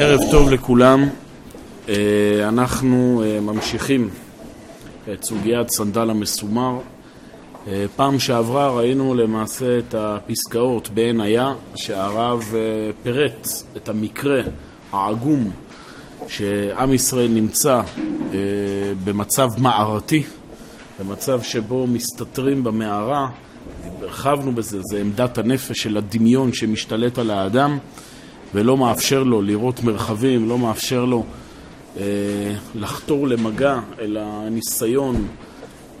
ערב טוב לכולם. אה, אנחנו אה, ממשיכים את סוגיית סנדל המסומר. אה, פעם שעברה ראינו למעשה את הפסקאות בעין היה, שהרב פירט את המקרה העגום שעם ישראל נמצא במצב מערתי, במצב שבו מסתתרים במערה, הרחבנו בזה, זה עמדת הנפש של הדמיון שמשתלט על האדם. ולא מאפשר לו לראות מרחבים, לא מאפשר לו אה, לחתור למגע, אלא ניסיון,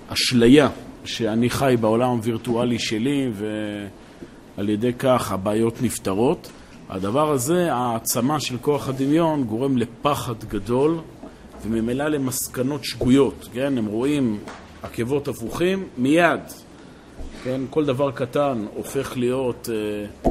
אשליה, שאני חי בעולם הווירטואלי שלי ועל ידי כך הבעיות נפתרות. הדבר הזה, העצמה של כוח הדמיון, גורם לפחד גדול וממילא למסקנות שגויות, כן? הם רואים עקבות הפוכים מיד, כן? כל דבר קטן הופך להיות... אה,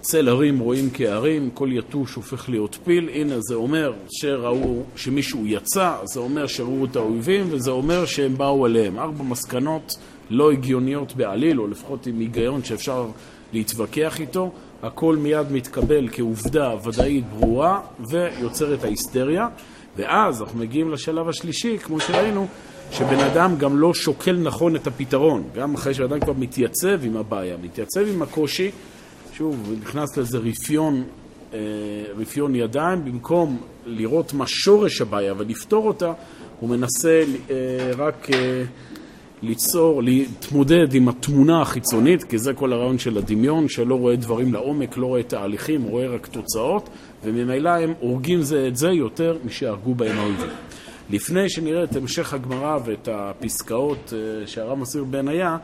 צל הרים רואים כהרים, כל יתוש הופך להיות פיל. הנה, זה אומר שראו, שמישהו יצא, זה אומר שראו את האויבים, וזה אומר שהם באו אליהם. ארבע מסקנות לא הגיוניות בעליל, או לפחות עם היגיון שאפשר להתווכח איתו. הכל מיד מתקבל כעובדה ודאית ברורה, ויוצר את ההיסטריה. ואז אנחנו מגיעים לשלב השלישי, כמו שראינו, שבן אדם גם לא שוקל נכון את הפתרון. גם אחרי שבן אדם כבר מתייצב עם הבעיה, מתייצב עם הקושי, שוב, נכנס לזה רפיון, אה, רפיון ידיים, במקום לראות מה שורש הבעיה ולפתור אותה, הוא מנסה אה, רק אה, ליצור, להתמודד עם התמונה החיצונית, כי זה כל הרעיון של הדמיון, שלא רואה דברים לעומק, לא רואה תהליכים, רואה רק תוצאות, וממילא הם הורגים זה את זה יותר משהרגו בהם האויבים. לפני שנראה את המשך הגמרא ואת הפסקאות שהרב מסביר בעינייה,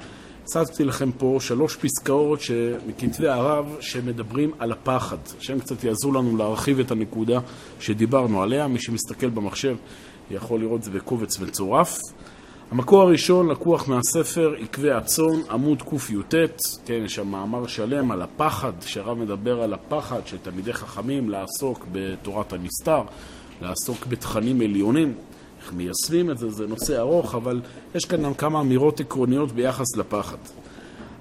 הצגתי לכם פה שלוש פסקאות מכתבי הרב שמדברים על הפחד, שהם קצת יעזרו לנו להרחיב את הנקודה שדיברנו עליה. מי שמסתכל במחשב יכול לראות את זה בקובץ מצורף. המקור הראשון לקוח מהספר עקבי הצאן, עמוד קי"ט, כן, יש שם מאמר שלם על הפחד, שהרב מדבר על הפחד של תלמידי חכמים לעסוק בתורת הנסתר, לעסוק בתכנים עליונים. איך מיישמים את זה, זה נושא ארוך, אבל יש כאן גם כמה אמירות עקרוניות ביחס לפחד.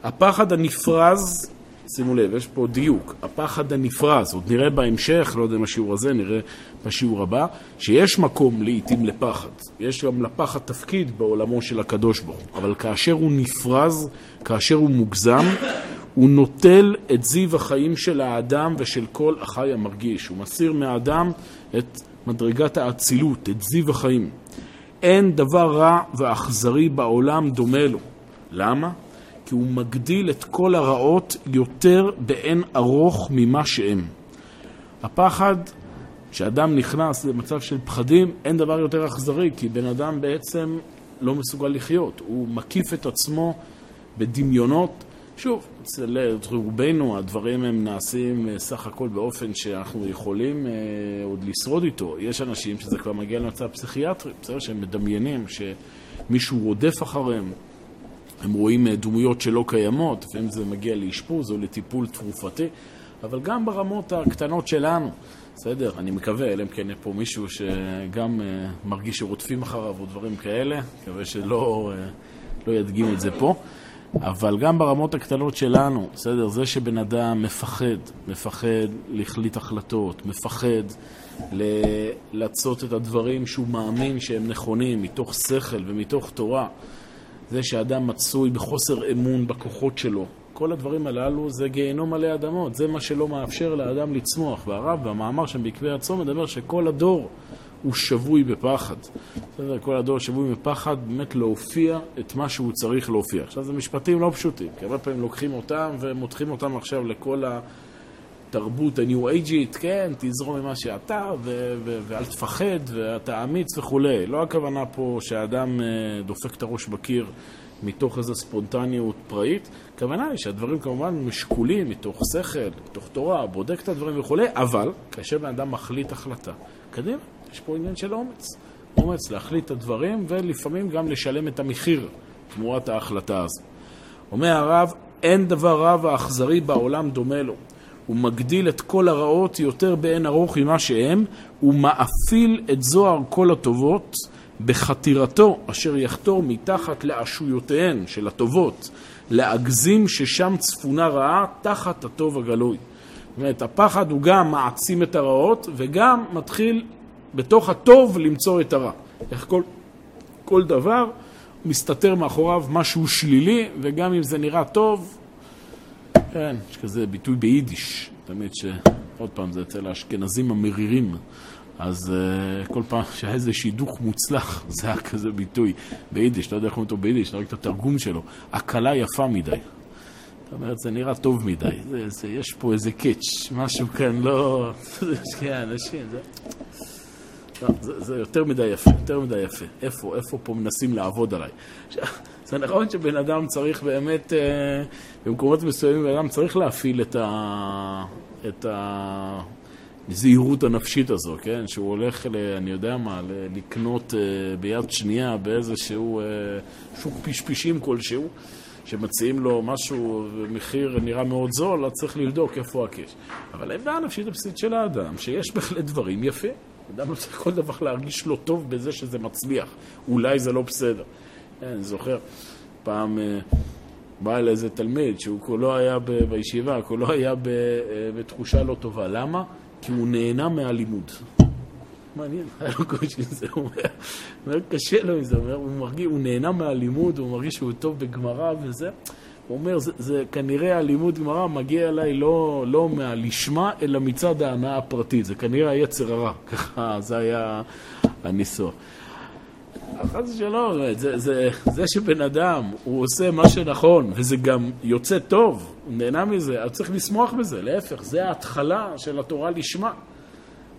הפחד הנפרז, שימו לב, יש פה דיוק, הפחד הנפרז, עוד נראה בהמשך, לא יודע אם השיעור הזה, נראה בשיעור הבא, שיש מקום לעיתים לפחד. יש גם לפחד תפקיד בעולמו של הקדוש ברוך הוא, אבל כאשר הוא נפרז, כאשר הוא מוגזם, הוא נוטל את זיו החיים של האדם ושל כל החי המרגיש. הוא מסיר מהאדם את מדרגת האצילות, את זיו החיים. אין דבר רע ואכזרי בעולם דומה לו. למה? כי הוא מגדיל את כל הרעות יותר באין ארוך ממה שהם. הפחד, כשאדם נכנס למצב של פחדים, אין דבר יותר אכזרי, כי בן אדם בעצם לא מסוגל לחיות. הוא מקיף את עצמו בדמיונות שוב, אצל רובנו הדברים הם נעשים אה, סך הכל באופן שאנחנו יכולים אה, עוד לשרוד איתו. יש אנשים שזה כבר מגיע למצב פסיכיאטרי, בסדר? שהם מדמיינים שמישהו רודף אחריהם, הם רואים אה, דמויות שלא קיימות, לפעמים זה מגיע לאשפוז או לטיפול תרופתי, אבל גם ברמות הקטנות שלנו, בסדר? אני מקווה, אלא אם כן יהיה פה מישהו שגם אה, מרגיש שרודפים אחריו או דברים כאלה, מקווה שלא אה, לא ידגימו את זה פה. אבל גם ברמות הקטנות שלנו, בסדר, זה שבן אדם מפחד, מפחד להחליט החלטות, מפחד לעשות את הדברים שהוא מאמין שהם נכונים, מתוך שכל ומתוך תורה, זה שאדם מצוי בחוסר אמון בכוחות שלו, כל הדברים הללו זה גיהנום עלי אדמות, זה מה שלא מאפשר לאדם לצמוח. והרב במאמר שם בעקבי הצום מדבר שכל הדור הוא שבוי בפחד. בסדר, כל הדור שבוי בפחד באמת להופיע את מה שהוא צריך להופיע. עכשיו, זה משפטים לא פשוטים, כי הרבה פעמים לוקחים אותם ומותחים אותם עכשיו לכל התרבות הניו אייג'ית, כן, תזרום ממה שאתה, ו- ו- ואל תפחד, ואתה אמיץ וכולי. לא הכוונה פה שהאדם אה, דופק את הראש בקיר מתוך איזו ספונטניות פראית. הכוונה היא שהדברים כמובן משקולים מתוך שכל, מתוך תורה, בודק את הדברים וכולי, אבל כאשר בן אדם מחליט החלטה, קדימה. יש פה עניין של אומץ. אומץ להחליט את הדברים ולפעמים גם לשלם את המחיר תמורת ההחלטה הזו. אומר הרב, אין דבר רע ואכזרי בעולם דומה לו. הוא מגדיל את כל הרעות יותר באין ארוך ממה שהם, הוא מאפיל את זוהר כל הטובות בחתירתו אשר יחתור מתחת לאשויותיהן של הטובות, לאגזים ששם צפונה רעה תחת הטוב הגלוי. זאת אומרת, הפחד הוא גם מעצים את הרעות, וגם מתחיל בתוך הטוב למצוא את הרע. איך כל, כל דבר מסתתר מאחוריו משהו שלילי, וגם אם זה נראה טוב, כן, יש כזה ביטוי ביידיש, תמיד ש... עוד פעם, זה אצל האשכנזים המרירים. אז uh, כל פעם שהיה איזה שידוך מוצלח, זה היה כזה ביטוי ביידיש, אתה יודע איך אומרים אותו ביידיש, רואה את התרגום שלו, הקלה יפה מדי. זאת אומרת, זה נראה טוב מדי, זה, זה, יש פה איזה קאץ', משהו כאן לא... כן, אנשים, זה... זה, זה יותר מדי יפה, יותר מדי יפה. איפה, איפה פה מנסים לעבוד עליי? זה נכון שבן אדם צריך באמת, אה, במקומות מסוימים בן אדם צריך להפעיל את ה... את ה... הזהירות הנפשית הזו, כן? שהוא הולך, ל, אני יודע מה, לקנות uh, ביד שנייה באיזשהו uh, שוק פשפשים כלשהו, שמציעים לו משהו במחיר נראה מאוד זול, אז צריך לבדוק איפה הקש. אבל העמדה הנפשית הבסיסית של האדם, שיש בהחלט דברים יפים. אדם לא צריך כל דבר להרגיש לא טוב בזה שזה מצליח. אולי זה לא בסדר. כן, אני זוכר, פעם... uh, בא אל איזה תלמיד שהוא כולו היה ב, בישיבה, כולו היה ב, בתחושה לא טובה. למה? כי הוא נהנה מהלימוד. מעניין, היה לו קושי עם זה, הוא אומר, קשה לו עם זה, הוא מרגיש, הוא נהנה מהלימוד, הוא מרגיש שהוא טוב בגמרא וזה. הוא אומר, זה, זה כנראה הלימוד גמרא מגיע אליי לא, לא מהלשמה, אלא מצד ההנאה הפרטית. זה כנראה היצר הרע, ככה זה היה הניסוח. חס ושלום, זה, זה, זה שבן אדם, הוא עושה מה שנכון, וזה גם יוצא טוב, הוא נהנה מזה, אז צריך לשמוח בזה, להפך, זה ההתחלה של התורה לשמה.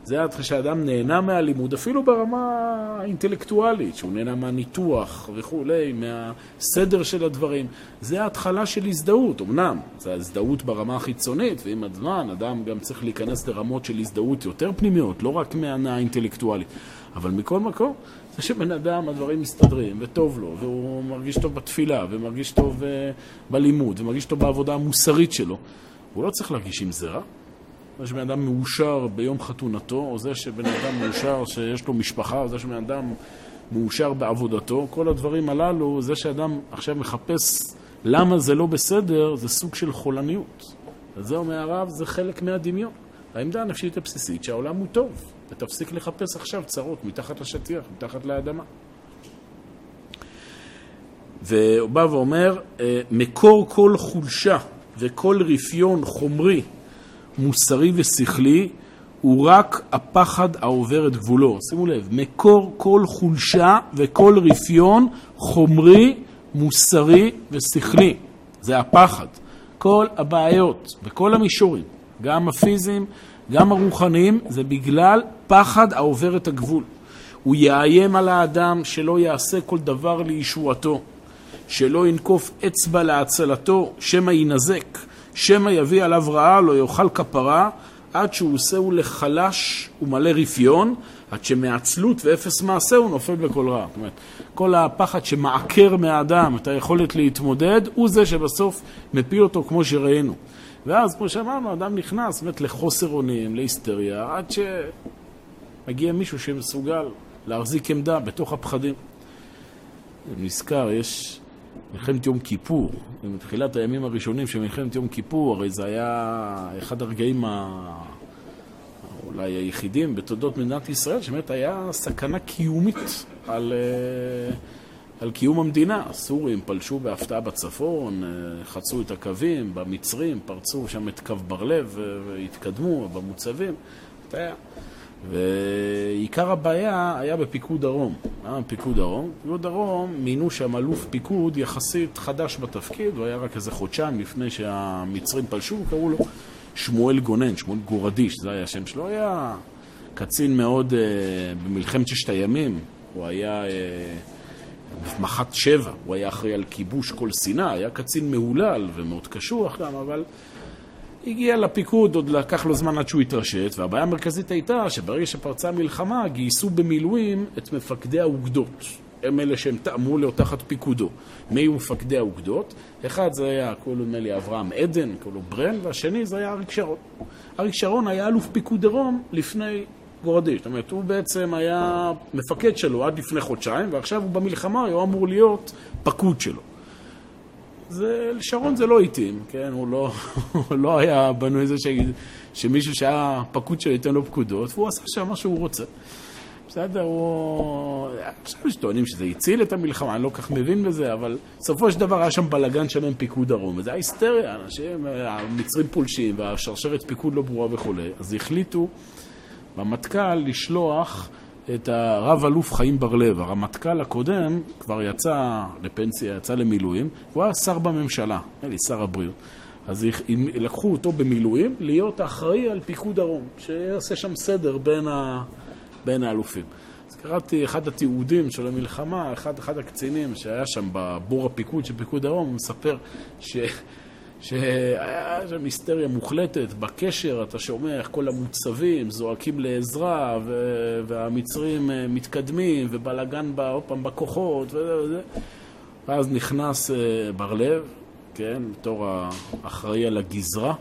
זה ההתחלה שאדם נהנה מהלימוד, אפילו ברמה האינטלקטואלית, שהוא נהנה מהניתוח וכולי, מהסדר של הדברים. זה ההתחלה של הזדהות, אמנם, זה הזדהות ברמה החיצונית, ועם הזמן אדם גם צריך להיכנס לרמות של הזדהות יותר פנימיות, לא רק מהנאה אינטלקטואלית. אבל מכל מקום, זה שבן אדם, הדברים מסתדרים, וטוב לו, והוא מרגיש טוב בתפילה, ומרגיש טוב uh, בלימוד, ומרגיש טוב בעבודה המוסרית שלו, הוא לא צריך להרגיש עם זה רע. זה שבן אדם מאושר ביום חתונתו, או זה שבן אדם מאושר שיש לו משפחה, או זה שבן אדם מאושר בעבודתו, כל הדברים הללו, זה שאדם עכשיו מחפש למה זה לא בסדר, זה סוג של חולניות. וזה אומר הרב, זה חלק מהדמיון. העמדה הנפשית הבסיסית שהעולם הוא טוב. ותפסיק לחפש עכשיו צרות מתחת לשטיח, מתחת לאדמה. והוא בא ואומר, אה, מקור כל חולשה וכל רפיון חומרי, מוסרי ושכלי, הוא רק הפחד העובר את גבולו. שימו לב, מקור כל חולשה וכל רפיון חומרי, מוסרי ושכלי. זה הפחד. כל הבעיות וכל המישורים, גם הפיזיים, גם הרוחניים, זה בגלל פחד העובר את הגבול. הוא יאיים על האדם שלא יעשה כל דבר לישועתו, שלא ינקוף אצבע להצלתו, שמא יינזק, שמא יביא עליו רעה, לא יאכל כפרה, עד שהוא עושהו לחלש ומלא רפיון, עד שמעצלות ואפס מעשה הוא נופל בכל רע. זאת אומרת, כל הפחד שמעקר מהאדם את היכולת להתמודד, הוא זה שבסוף מפיל אותו כמו שראינו. ואז, כמו שאמרנו, אדם נכנס באמת לחוסר אונים, להיסטריה, עד שמגיע מישהו שמסוגל להחזיק עמדה בתוך הפחדים. נזכר, יש מלחמת יום כיפור, בתחילת הימים הראשונים של מלחמת יום כיפור, הרי זה היה אחד הרגעים ה... אולי היחידים בתולדות מדינת ישראל, שבאמת היה סכנה קיומית על... Uh, על קיום המדינה. הסורים פלשו בהפתעה בצפון, אה, חצו את הקווים, במצרים פרצו שם את קו בר-לב והתקדמו במוצבים. ועיקר הבעיה היה בפיקוד דרום. היה בפיקוד דרום? פיקוד דרום מינו שם אלוף פיקוד יחסית חדש בתפקיד, הוא היה רק איזה חודשיים לפני שהמצרים פלשו, קראו לו שמואל גונן, שמואל גורדיש, זה היה השם שלו, היה קצין מאוד, uh, במלחמת ששת הימים, הוא היה... Uh, מח"ט שבע, הוא היה אחראי על כיבוש כל סיני, היה קצין מהולל ומאוד קשוח גם, אבל הגיע לפיקוד, עוד לקח לו זמן עד שהוא התרשת, והבעיה המרכזית הייתה שברגע שפרצה המלחמה, גייסו במילואים את מפקדי האוגדות. הם אלה שהם טעמו לו תחת פיקודו. מי היו מפקדי האוגדות? אחד זה היה, קוראים נדמה לי אברהם עדן, קוראים לו ברן, והשני זה היה אריק שרון. אריק שרון היה אלוף פיקוד דרום לפני גורדי. זאת אומרת, הוא בעצם היה מפקד שלו עד לפני חודשיים, ועכשיו הוא במלחמה, הוא אמור להיות פקוד שלו. זה, לשרון זה לא התאים, כן? הוא לא, לא היה בנוי איזה שמישהו שהיה פקוד שלו ייתן לו פקודות, והוא עשה שם מה שהוא רוצה. בסדר, הוא... עכשיו יש טוענים שזה הציל את המלחמה, אני לא כל כך מבין בזה, אבל בסופו של דבר היה שם בלאגן שלם פיקוד דרום, וזה היה היסטריה, אנשים, המצרים פולשים, והשרשרת פיקוד לא ברורה וכולי, אז החליטו במטכ"ל לשלוח את הרב אלוף חיים בר-לב. הרמטכ"ל הקודם כבר יצא לפנסיה, יצא למילואים, הוא היה שר בממשלה, נדמה לי שר הבריאות. אז לקחו אותו במילואים להיות האחראי על פיקוד דרום, שיעשה שם סדר בין, ה... בין האלופים. אז קראתי אחד התיעודים של המלחמה, אחד, אחד הקצינים שהיה שם בבור הפיקוד של פיקוד דרום, הוא מספר ש... שהיה שם היסטריה מוחלטת, בקשר אתה שומע איך כל המוצבים זועקים לעזרה ו- והמצרים אה, מתקדמים ובלאגן עוד פעם בכוחות וזה ואז נכנס אה, בר-לב, כן, בתור האחראי על הגזרה,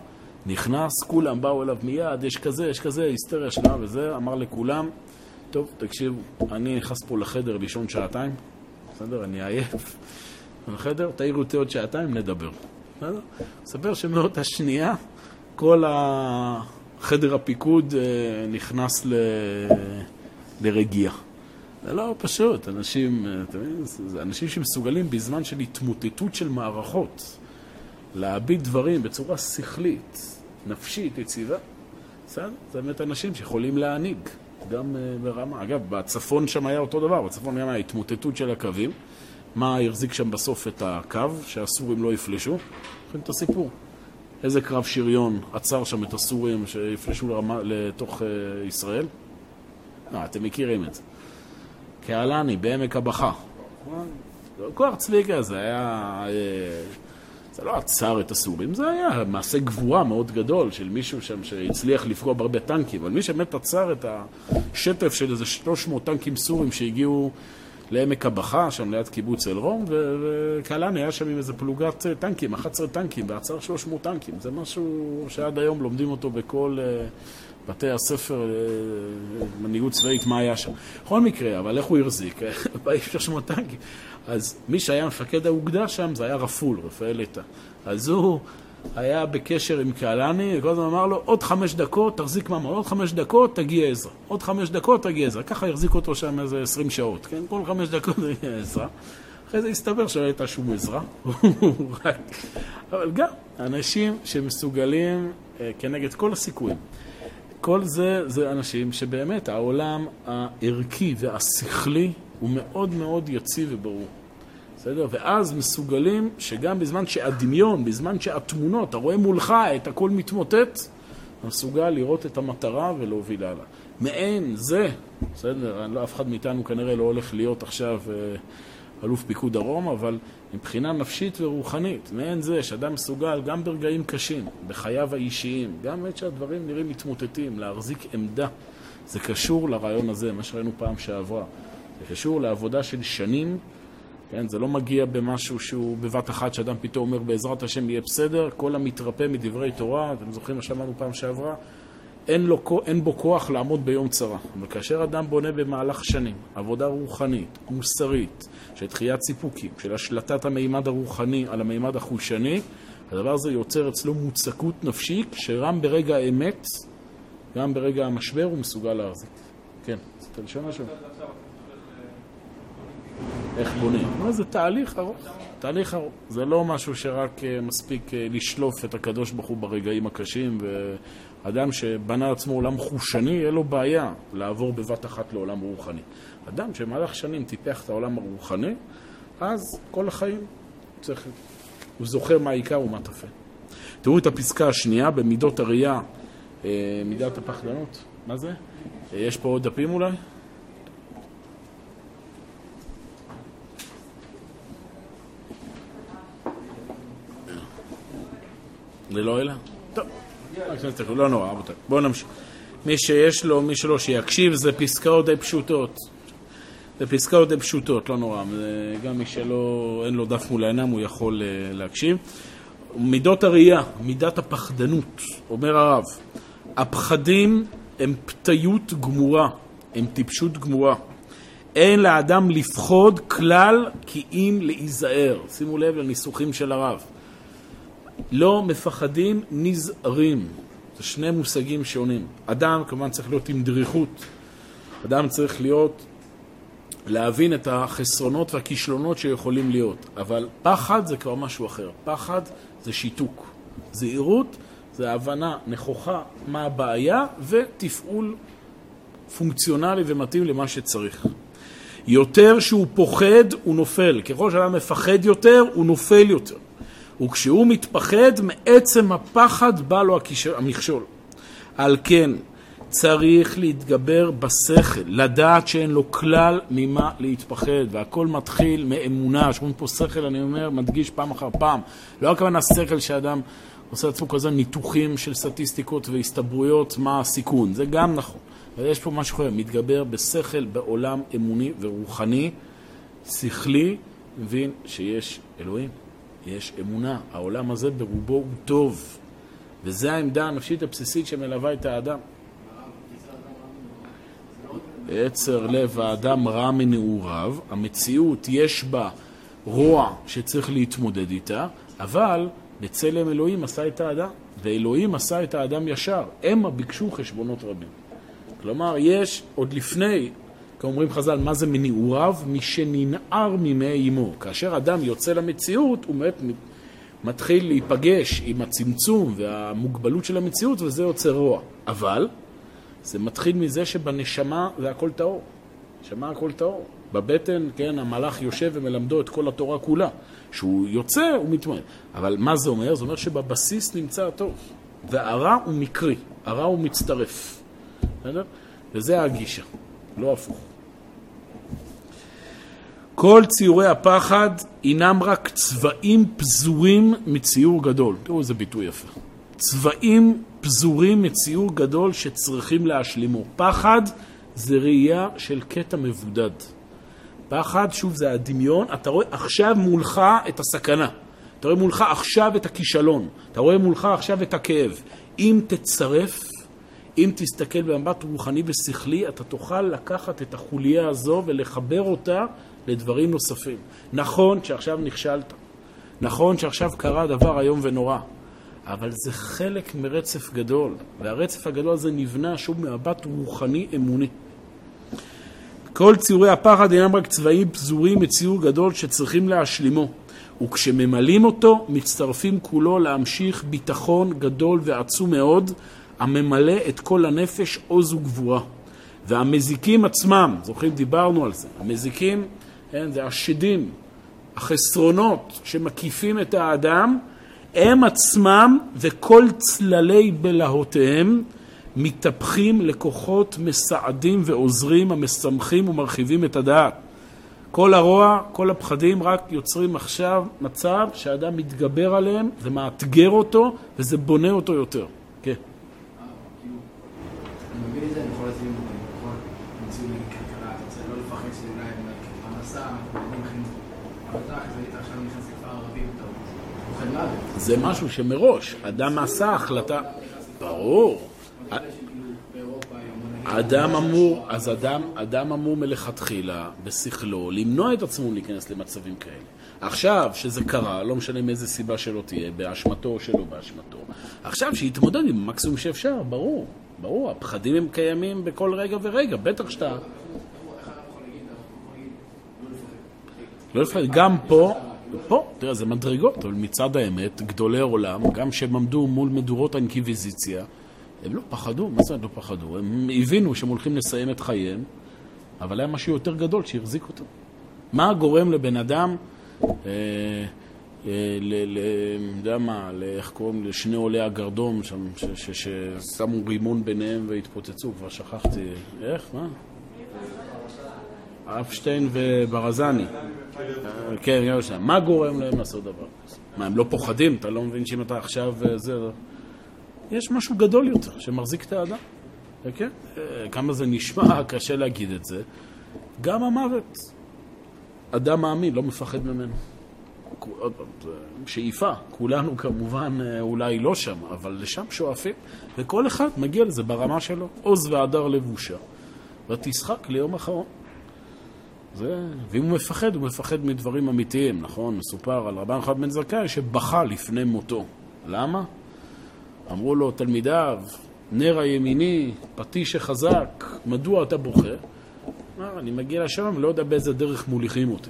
נכנס, כולם באו אליו מיד, יש כזה, יש כזה, היסטריה שלה וזה, אמר לכולם, טוב, תקשיבו, אני נכנס פה לחדר לישון שעתיים, בסדר, אני עייף, לחדר, תעירו אותי עוד שעתיים, נדבר. בסדר? מספר שמאותה שנייה כל החדר הפיקוד אה, נכנס ל... לרגיעה. זה לא פשוט, אנשים, אה, זה אנשים שמסוגלים בזמן של התמוטטות של מערכות להביט דברים בצורה שכלית, נפשית, יציבה. בסדר? זה באמת אנשים שיכולים להנהיג, גם אה, ברמה. אגב, בצפון שם היה אותו דבר, בצפון היה התמוטטות של הקווים. מה החזיק שם בסוף את הקו, שהסורים לא יפלשו? זוכרים את הסיפור. איזה קרב שריון עצר שם את הסורים שיפלשו לרמה, לתוך uh, ישראל? לא, אתם מכירים את זה. קהלני, בעמק הבכה. כוח צביקה זה היה... אה, זה לא עצר את הסורים, זה היה מעשה גבורה מאוד גדול של מישהו שם שהצליח לפגוע בהרבה טנקים, אבל מי שבאמת עצר את השטף של איזה 300 טנקים סורים שהגיעו לעמק הבכה, שם ליד קיבוץ אלרום, וקהלני היה שם עם איזה פלוגת אה, טנקים, 11 טנקים, ועצר 300 טנקים. זה משהו שעד היום לומדים אותו בכל uh, בתי הספר, uh, מנהיגות צבאית, מה היה שם. בכל מקרה, אבל איך הוא החזיק? באים 300 טנקים. אז מי שהיה מפקד האוגדה שם זה היה רפול, רפאל איתה. אז הוא... היה בקשר עם קהלני, וכל הזמן אמר לו, עוד חמש דקות, תחזיק מעמד, עוד חמש דקות, תגיע עזרא. עוד חמש דקות, תגיע עזרא. ככה החזיק אותו שם איזה עשרים שעות, כן? כל חמש דקות תגיע עזרא. אחרי זה הסתבר שלא הייתה שום עזרה. אבל גם אנשים שמסוגלים אה, כנגד כל הסיכויים. כל זה, זה אנשים שבאמת העולם הערכי והשכלי הוא מאוד מאוד יציב וברור. בסדר? ואז מסוגלים שגם בזמן שהדמיון, בזמן שהתמונות, אתה רואה מולך את הכל מתמוטט, אתה מסוגל לראות את המטרה ולהוביל הלאה. מעין זה, בסדר, לא, אף אחד מאיתנו כנראה לא הולך להיות עכשיו אה, אלוף פיקוד דרום, אבל מבחינה נפשית ורוחנית, מעין זה שאדם מסוגל גם ברגעים קשים, בחייו האישיים, גם בעת שהדברים נראים מתמוטטים, להחזיק עמדה. זה קשור לרעיון הזה, מה שראינו פעם שעברה. זה קשור לעבודה של שנים כן? זה לא מגיע במשהו שהוא בבת אחת, שאדם פתאום אומר בעזרת השם יהיה בסדר, כל המתרפא מדברי תורה, אתם זוכרים מה שאמרנו פעם שעברה? אין, לו, אין בו כוח לעמוד ביום צרה. אבל כאשר אדם בונה במהלך שנים עבודה רוחנית, מוסרית, של דחיית סיפוקים, של השלטת המימד הרוחני על המימד החושני, הדבר הזה יוצר אצלו מוצקות נפשית, שגם ברגע האמת, גם ברגע המשבר הוא מסוגל להחזיק. כן, רצית לשאול משהו? איך בונים. מה זה תהליך ארוך. תהליך ארוך. זה לא משהו שרק אה, מספיק אה, לשלוף את הקדוש ברוך הוא ברגעים הקשים, ואדם שבנה עצמו עולם חושני, יהיה לו בעיה לעבור בבת אחת לעולם רוחני. אדם שבמהלך שנים טיפח את העולם הרוחני, אז כל החיים צריך... הוא זוכר מה העיקר ומה טפל. תראו את הפסקה השנייה במידות הראייה, אה, מידת הפחדנות. מה זה? יש פה עוד דפים אולי? ללא אלא? טוב, לא נורא. בואו נמשיך. מי שיש לו, מי שלא, שיקשיב, זה פסקאות די פשוטות. זה פסקאות די פשוטות, לא נורא. גם מי שלא, אין לו דף מול העיניים, הוא יכול אה, להקשיב. מידות הראייה, מידת הפחדנות, אומר הרב, הפחדים הם פתיות גמורה, הם טיפשות גמורה. אין לאדם לפחוד כלל כי אם להיזהר. שימו לב לניסוחים של הרב. לא מפחדים, נזהרים. זה שני מושגים שונים. אדם כמובן צריך להיות עם דריכות. אדם צריך להיות, להבין את החסרונות והכישלונות שיכולים להיות. אבל פחד זה כבר משהו אחר. פחד זה שיתוק. זהירות זה הבנה נכוחה מה הבעיה ותפעול פונקציונלי ומתאים למה שצריך. יותר שהוא פוחד, הוא נופל. ככל שאדם מפחד יותר, הוא נופל יותר. וכשהוא מתפחד, מעצם הפחד בא לו המכשול. על כן, צריך להתגבר בשכל, לדעת שאין לו כלל ממה להתפחד, והכל מתחיל מאמונה, שאומרים פה שכל, אני אומר, מדגיש פעם אחר פעם. לא הכוונה שכל שאדם עושה לעצמו כזה ניתוחים של סטטיסטיקות והסתברויות, מה הסיכון, זה גם נכון. אבל יש פה משהו אחר, מתגבר בשכל בעולם אמוני ורוחני, שכלי, מבין שיש אלוהים, יש אמונה, העולם הזה ברובו הוא טוב, וזו העמדה הנפשית הבסיסית שמלווה את האדם. עצר לב האדם רע מנעוריו, המציאות יש בה רוע שצריך להתמודד איתה, אבל בצלם אלוהים עשה את האדם, ואלוהים עשה את האדם ישר. המה ביקשו חשבונות רבים. כלומר, יש עוד לפני, כאומרים חז"ל, מה זה מנעוריו? משננער מימי אמו. כאשר אדם יוצא למציאות, הוא באמת מתחיל להיפגש עם הצמצום והמוגבלות של המציאות, וזה יוצר רוע. אבל זה מתחיל מזה שבנשמה זה הכל טהור. נשמה הכל טהור. בבטן, כן, המלאך יושב ומלמדו את כל התורה כולה. כשהוא יוצא, הוא מתמודד. אבל מה זה אומר? זה אומר שבבסיס נמצא הטוב. והרע הוא מקרי, הרע הוא מצטרף. בסדר? וזה הגישה, לא הפוך. כל ציורי הפחד הינם רק צבעים פזורים מציור גדול. תראו איזה ביטוי יפה. צבעים פזורים מציור גדול שצריכים להשלימו. פחד זה ראייה של קטע מבודד. פחד, שוב, זה הדמיון. אתה רואה עכשיו מולך את הסכנה. אתה רואה מולך עכשיו את הכישלון. אתה רואה מולך עכשיו את הכאב. אם תצרף, אם תסתכל במבט רוחני ושכלי, אתה תוכל לקחת את החוליה הזו ולחבר אותה לדברים נוספים. נכון שעכשיו נכשלת. נכון שעכשיו קרה דבר איום ונורא. אבל זה חלק מרצף גדול, והרצף הגדול הזה נבנה שוב ממבט רוחני אמוני. כל ציורי הפחד אינם רק צבעים פזורים מציור גדול שצריכים להשלימו, וכשממלאים אותו, מצטרפים כולו להמשיך ביטחון גדול ועצום מאוד, הממלא את כל הנפש עוז וגבורה. והמזיקים עצמם, זוכרים, דיברנו על זה, המזיקים, כן, זה השדים, החסרונות שמקיפים את האדם, הם עצמם וכל צללי בלהותיהם מתהפכים לכוחות מסעדים ועוזרים המשמחים ומרחיבים את הדעת. כל הרוע, כל הפחדים רק יוצרים עכשיו מצב שהאדם מתגבר עליהם, זה מאתגר אותו וזה בונה אותו יותר. כן. זה משהו שמראש, אדם עשה החלטה, ברור. אדם אמור, אז אדם, אדם אמור מלכתחילה, בשכלו, למנוע את עצמו להיכנס למצבים כאלה. עכשיו שזה קרה, לא משנה מאיזה סיבה שלא תהיה, באשמתו או שלא באשמתו, עכשיו שיתמודד עם המקסימום שאפשר, ברור, ברור, הפחדים הם קיימים בכל רגע ורגע, בטח שאתה... לא לפחד, גם פה... פה, תראה, זה מדרגות, אבל מצד האמת, גדולי עולם, גם כשהם עמדו מול מדורות האינקיביזיציה, הם לא פחדו, מה זה לא פחדו? הם הבינו שהם הולכים לסיים את חייהם, אבל היה משהו יותר גדול שהחזיק אותם. מה גורם לבן אדם, אה, אה, ל... יודע מה, איך קוראים לשני עולי הגרדום שם, ששמו רימון ביניהם והתפוצצו, כבר שכחתי, איך, מה? אפשטיין וברזני. כן, גם שם. מה גורם להם לעשות דבר כזה? מה, הם לא פוחדים? אתה לא מבין שאם אתה עכשיו אה, זה... יש משהו גדול יותר שמחזיק את האדם. כן? כמה זה נשמע, קשה להגיד את זה. גם המוות. אדם מאמין, לא מפחד ממנו. שאיפה, כולנו כמובן אה, אולי לא שם, אבל לשם שואפים, וכל אחד מגיע לזה ברמה שלו. עוז והדר לבושה, ותשחק ליום אחרון. זה, ואם הוא מפחד, הוא מפחד מדברים אמיתיים, נכון? מסופר על רבן אחד בן זכאי שבכה לפני מותו. למה? אמרו לו תלמידיו, נר הימיני, פטיש החזק, מדוע אתה בוכה? אמר, אני מגיע לשם ולא יודע באיזה דרך מוליכים אותי.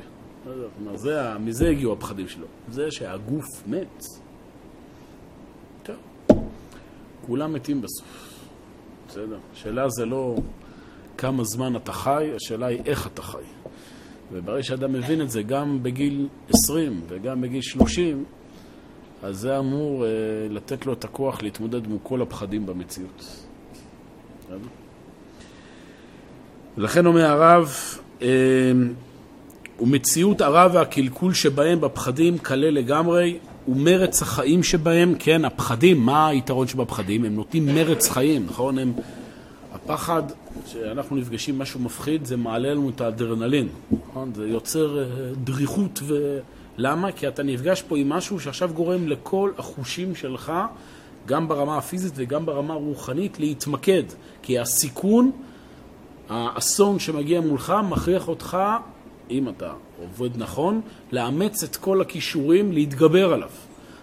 זה, מזה הגיעו הפחדים שלו. זה שהגוף מת. כולם מתים בסוף. בסדר. השאלה זה לא כמה זמן אתה חי, השאלה היא איך אתה חי. וברגע שאדם מבין את זה גם בגיל 20 וגם בגיל 30, אז זה אמור אה, לתת לו את הכוח להתמודד מול כל הפחדים במציאות. ולכן אומר הרב, אה, ומציאות הרע והקלקול שבהם בפחדים קלה לגמרי, ומרץ החיים שבהם, כן, הפחדים, מה היתרון שבפחדים? הם נותנים מרץ חיים, נכון? הם, הפחד, כשאנחנו נפגשים משהו מפחיד, זה מעלה לנו את האדרנלין, נכון? זה יוצר אה, דריכות ו... למה? כי אתה נפגש פה עם משהו שעכשיו גורם לכל החושים שלך, גם ברמה הפיזית וגם ברמה הרוחנית, להתמקד. כי הסיכון, האסון שמגיע מולך, מכריח אותך, אם אתה עובד נכון, לאמץ את כל הכישורים, להתגבר עליו.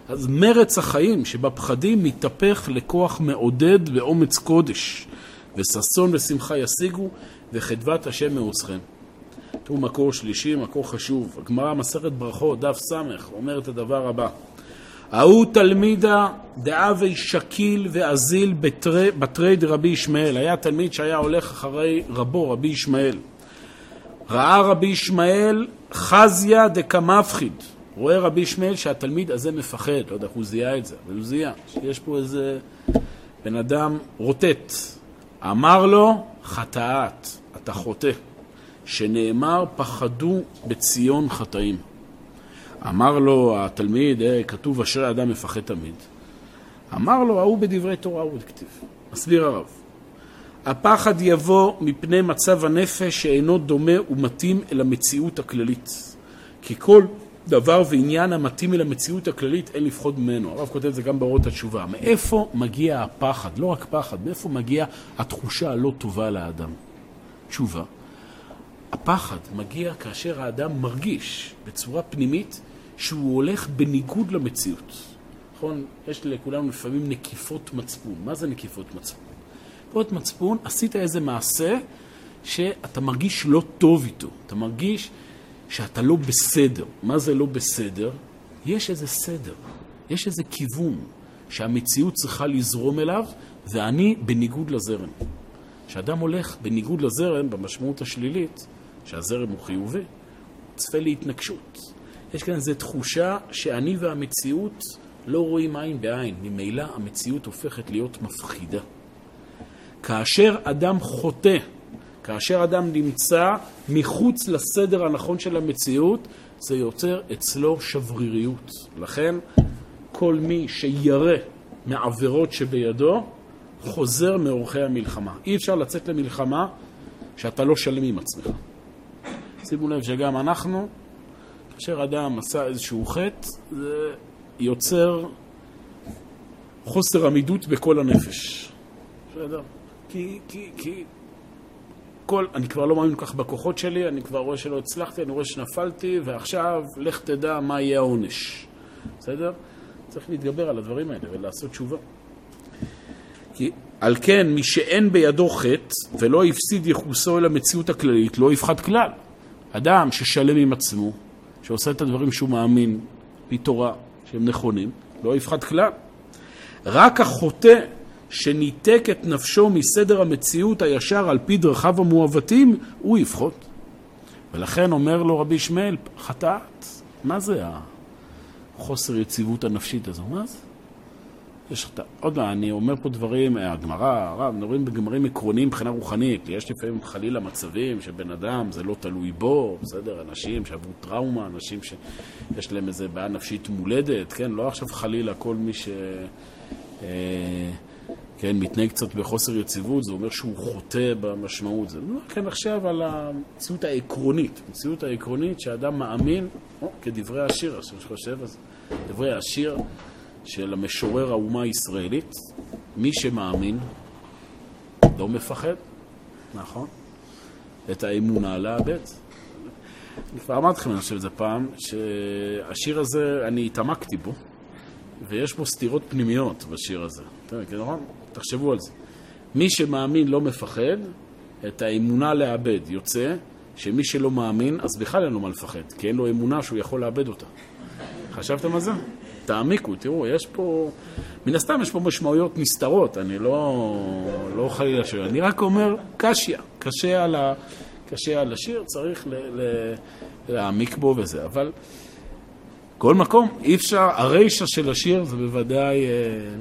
אז מרץ החיים שבפחדים מתהפך לכוח מעודד באומץ קודש, וששון ושמחה ישיגו, וחדבת השם מעוצכם. הוא מקור שלישי, מקור חשוב. הגמרא מסכת ברכות, דף ס', אומר את הדבר הבא: ההוא תלמידה דאבי שקיל ואזיל בתרי דרבי ישמעאל. היה תלמיד שהיה הולך אחרי רבו, רבי ישמעאל. ראה רבי ישמעאל חזיה דקמפחיד. רואה רבי ישמעאל שהתלמיד הזה מפחד, לא יודע איך הוא זיהה את זה, אבל הוא זיהה שיש פה איזה בן אדם רוטט. אמר לו, חטאת, אתה חוטא. שנאמר פחדו בציון חטאים. אמר לו התלמיד, אה, כתוב אשרי אדם מפחד תמיד. אמר לו, ההוא בדברי תורה הוא כתיב. מסביר הרב. הפחד יבוא מפני מצב הנפש שאינו דומה ומתאים אל המציאות הכללית. כי כל דבר ועניין המתאים אל המציאות הכללית אין לפחוד ממנו. הרב כותב את זה גם באורות התשובה. מאיפה מגיע הפחד? לא רק פחד, מאיפה מגיעה התחושה הלא טובה לאדם? תשובה. הפחד מגיע כאשר האדם מרגיש בצורה פנימית שהוא הולך בניגוד למציאות. נכון? יש לכולנו לפעמים נקיפות מצפון. מה זה נקיפות מצפון? נקיפות מצפון, עשית איזה מעשה שאתה מרגיש לא טוב איתו. אתה מרגיש שאתה לא בסדר. מה זה לא בסדר? יש איזה סדר, יש איזה כיוון שהמציאות צריכה לזרום אליו, ואני בניגוד לזרם. כשאדם הולך בניגוד לזרם, במשמעות השלילית, שהזרם הוא חיובי, צפה להתנגשות. יש כאן איזו תחושה שאני והמציאות לא רואים עין בעין. ממילא המציאות הופכת להיות מפחידה. כאשר אדם חוטא, כאשר אדם נמצא מחוץ לסדר הנכון של המציאות, זה יוצר אצלו שבריריות. לכן, כל מי שירא מעבירות שבידו, חוזר מאורחי המלחמה. אי אפשר לצאת למלחמה שאתה לא שלם עם עצמך. שימו לב שגם אנחנו, כאשר אדם עשה איזשהו חטא, זה יוצר חוסר עמידות בכל הנפש. בסדר? כי, כי, כי כל, אני כבר לא מאמין כל כך בכוחות שלי, אני כבר רואה שלא הצלחתי, אני רואה שנפלתי, ועכשיו לך תדע מה יהיה העונש. בסדר? צריך להתגבר על הדברים האלה ולעשות תשובה. כי על כן, מי שאין בידו חטא ולא הפסיד יחוסו אל המציאות הכללית, לא יפחד כלל. אדם ששלם עם עצמו, שעושה את הדברים שהוא מאמין, מתורה, שהם נכונים, לא יפחד כלל. רק החוטא שניתק את נפשו מסדר המציאות הישר על פי דרכיו המעוותים, הוא יפחות. ולכן אומר לו רבי ישמעאל, חטאת, מה זה החוסר יציבות הנפשית הזו? מה זה? יש, עוד מעט, אני אומר פה דברים, הגמרא, הרב, מדברים בגמרים עקרוניים מבחינה רוחנית. יש לפעמים חלילה מצבים שבן אדם, זה לא תלוי בו, בסדר? אנשים שעברו טראומה, אנשים שיש להם איזה בעיה נפשית מולדת, כן? לא עכשיו חלילה כל מי ש... אה, כן, מתנהג קצת בחוסר יציבות, זה אומר שהוא חוטא במשמעות. זה לא כן עכשיו על המציאות העקרונית. המציאות העקרונית שאדם מאמין, או, כדברי השיר, אני חושב, אז דברי השיר. של המשורר האומה הישראלית, מי שמאמין לא מפחד, נכון? את האמונה לאבד. אני כבר אמרתי לכם, אני חושב את זה פעם, שהשיר הזה, אני התעמקתי בו, ויש פה סתירות פנימיות בשיר הזה. נכון? תחשבו על זה. מי שמאמין לא מפחד, את האמונה לאבד. יוצא שמי שלא מאמין, אז בכלל אין לו מה לפחד, כי אין לו אמונה שהוא יכול לאבד אותה. חשבתם על זה? תעמיקו, תראו, יש פה... מן הסתם יש פה משמעויות נסתרות, אני לא, לא חלילה שואל, אני רק אומר, קשיא, קשה על, ה, קשה על השיר, צריך ל, ל, להעמיק בו וזה, אבל כל מקום, אי אפשר, הרישה של השיר זה בוודאי אה,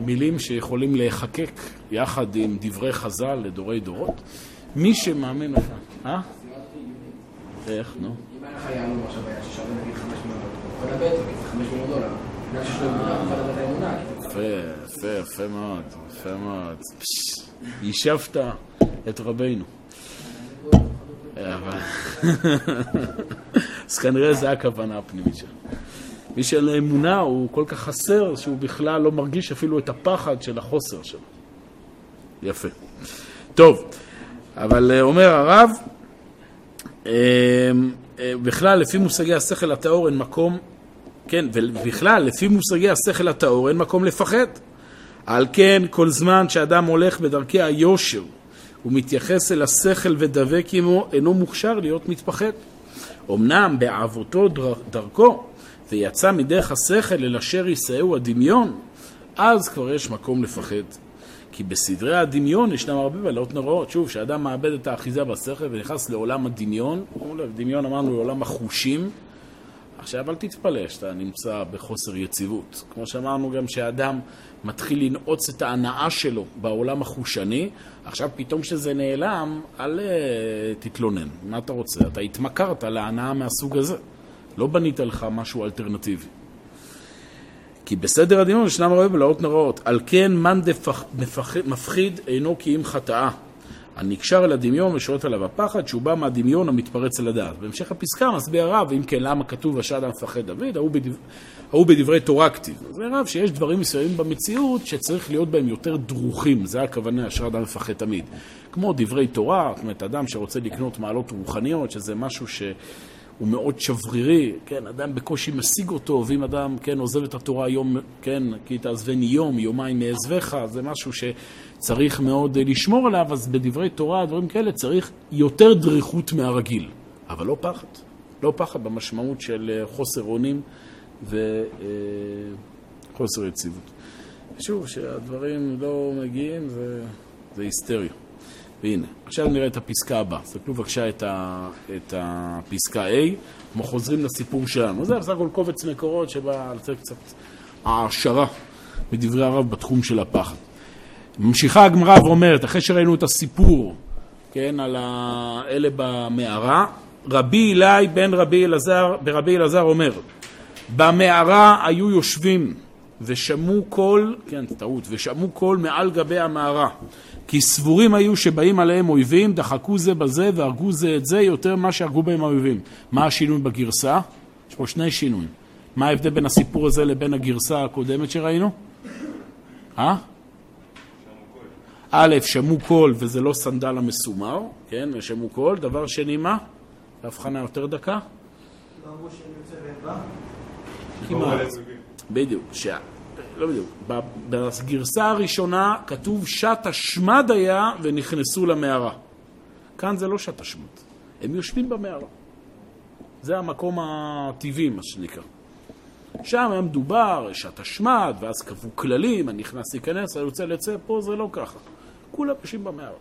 מילים שיכולים להיחקק יחד עם דברי חז"ל לדורי דורות. מי שמאמין לך, אה? איך, נו? אם היה לך יעלום עכשיו היה ששווה נגיד 500 דולר, הוא יכול 500 דולר. יפה, יפה, יפה מאוד, יפה מאוד. יישבת את רבינו. אז כנראה זו הכוונה הפנימית שלו. מי שאין אמונה הוא כל כך חסר שהוא בכלל לא מרגיש אפילו את הפחד של החוסר שלו. יפה. טוב, אבל אה, אומר הרב, אה, אה, בכלל לפי מושגי השכל הטהור אין מקום כן, ובכלל, לפי מושגי השכל הטהור, אין מקום לפחד. על כן, כל זמן שאדם הולך בדרכי היושר ומתייחס אל השכל ודבק עמו, אינו מוכשר להיות מתפחד. אמנם בעבותו דרכו, ויצא מדרך השכל אל אשר ישאהו הדמיון, אז כבר יש מקום לפחד. כי בסדרי הדמיון ישנם הרבה בלהות נוראות. שוב, כשאדם מאבד את האחיזה בשכל ונכנס לעולם הדמיון, דמיון אמרנו לעולם החושים, עכשיו אל תתפלא שאתה נמצא בחוסר יציבות. כמו שאמרנו גם שהאדם מתחיל לנעוץ את ההנאה שלו בעולם החושני, עכשיו פתאום כשזה נעלם, אל אה, תתלונן. מה אתה רוצה? אתה התמכרת להנאה מהסוג הזה. לא בנית לך משהו אלטרנטיבי. כי בסדר הדמיון ישנם הרבה בלהות נוראות. על כן מאן מפחיד אינו כי אם חטאה. הנקשר אל הדמיון ושולט עליו הפחד, שהוא בא מהדמיון המתפרץ אל הדעת. בהמשך הפסקה מסביר הרב, אם כן, למה כתוב השד המפחד דוד, ההוא בדבר, בדברי תורה כתיב. זה רב שיש דברים מסוימים במציאות שצריך להיות בהם יותר דרוכים, זה הכוונה, השד המפחד תמיד. כמו דברי תורה, זאת אומרת, אדם שרוצה לקנות מעלות רוחניות, שזה משהו ש... הוא מאוד שברירי, כן, אדם בקושי משיג אותו, ואם אדם, כן, עוזב את התורה יום, כן, כי תעזבני יום, יומיים מעזבך, זה משהו שצריך מאוד לשמור עליו, אז בדברי תורה, דברים כאלה, צריך יותר דריכות מהרגיל, אבל לא פחד, לא פחד במשמעות של אה, חוסר אונים וחוסר אה, יציבות. שוב, כשהדברים לא מגיעים, זה, זה היסטריה. והנה, עכשיו נראה את הפסקה הבאה. תסתכלו בבקשה את, ה, את הפסקה A, אנחנו חוזרים לסיפור שלנו. זה בסך הכל קובץ מקורות שבא לתת קצת העשרה מדברי הרב בתחום של הפחד. ממשיכה הגמרא ואומרת, אחרי שראינו את הסיפור, כן, על האלה במערה, רבי אלי בן רבי אלעזר, ברבי אלעזר אומר, במערה היו יושבים ושמעו קול, כן, טעות, ושמעו קול מעל גבי המערה. כי סבורים היו שבאים עליהם אויבים, דחקו זה בזה והרגו זה את זה יותר ממה שהרגו בהם האויבים. מה השינוי בגרסה? יש פה שני שינויים. מה ההבדל בין הסיפור הזה לבין הגרסה הקודמת שראינו? אה? א', שמעו קול וזה לא סנדל המסומר, כן, שמעו קול. דבר שני, מה? הבחנה יותר דקה? לא אמרו שהם יוצא כמעט. בדיוק. לא בדיוק, בגרסה הראשונה כתוב שת השמד היה ונכנסו למערה. כאן זה לא שת השמד, הם יושבים במערה. זה המקום הטבעי, מה שנקרא. שם היה מדובר, שת השמד, ואז קבעו כללים, אני נכנס להיכנס, אני רוצה לצא, פה זה לא ככה. כולם יושבים במערה.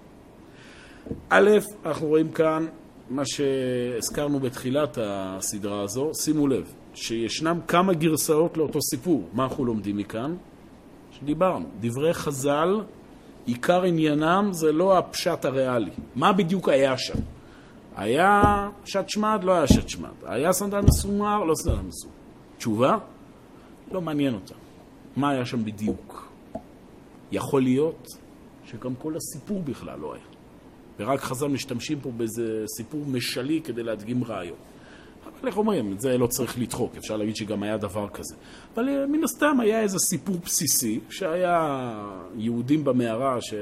א', אנחנו רואים כאן מה שהזכרנו בתחילת הסדרה הזו, שימו לב, שישנם כמה גרסאות לאותו סיפור. מה אנחנו לומדים מכאן? שדיברנו. דברי חז"ל, עיקר עניינם זה לא הפשט הריאלי. מה בדיוק היה שם? היה שת שמד, לא היה שת שמד. היה סנדל מסומר, לא סנדל מסומר. תשובה? לא מעניין אותם. מה היה שם בדיוק? יכול להיות שגם כל הסיפור בכלל לא היה. ורק חז"ל משתמשים פה באיזה סיפור משלי כדי להדגים רעיון. אבל איך אומרים, את זה לא צריך לדחוק, אפשר להגיד שגם היה דבר כזה. אבל אה, מן הסתם היה איזה סיפור בסיסי, שהיה יהודים במערה ש...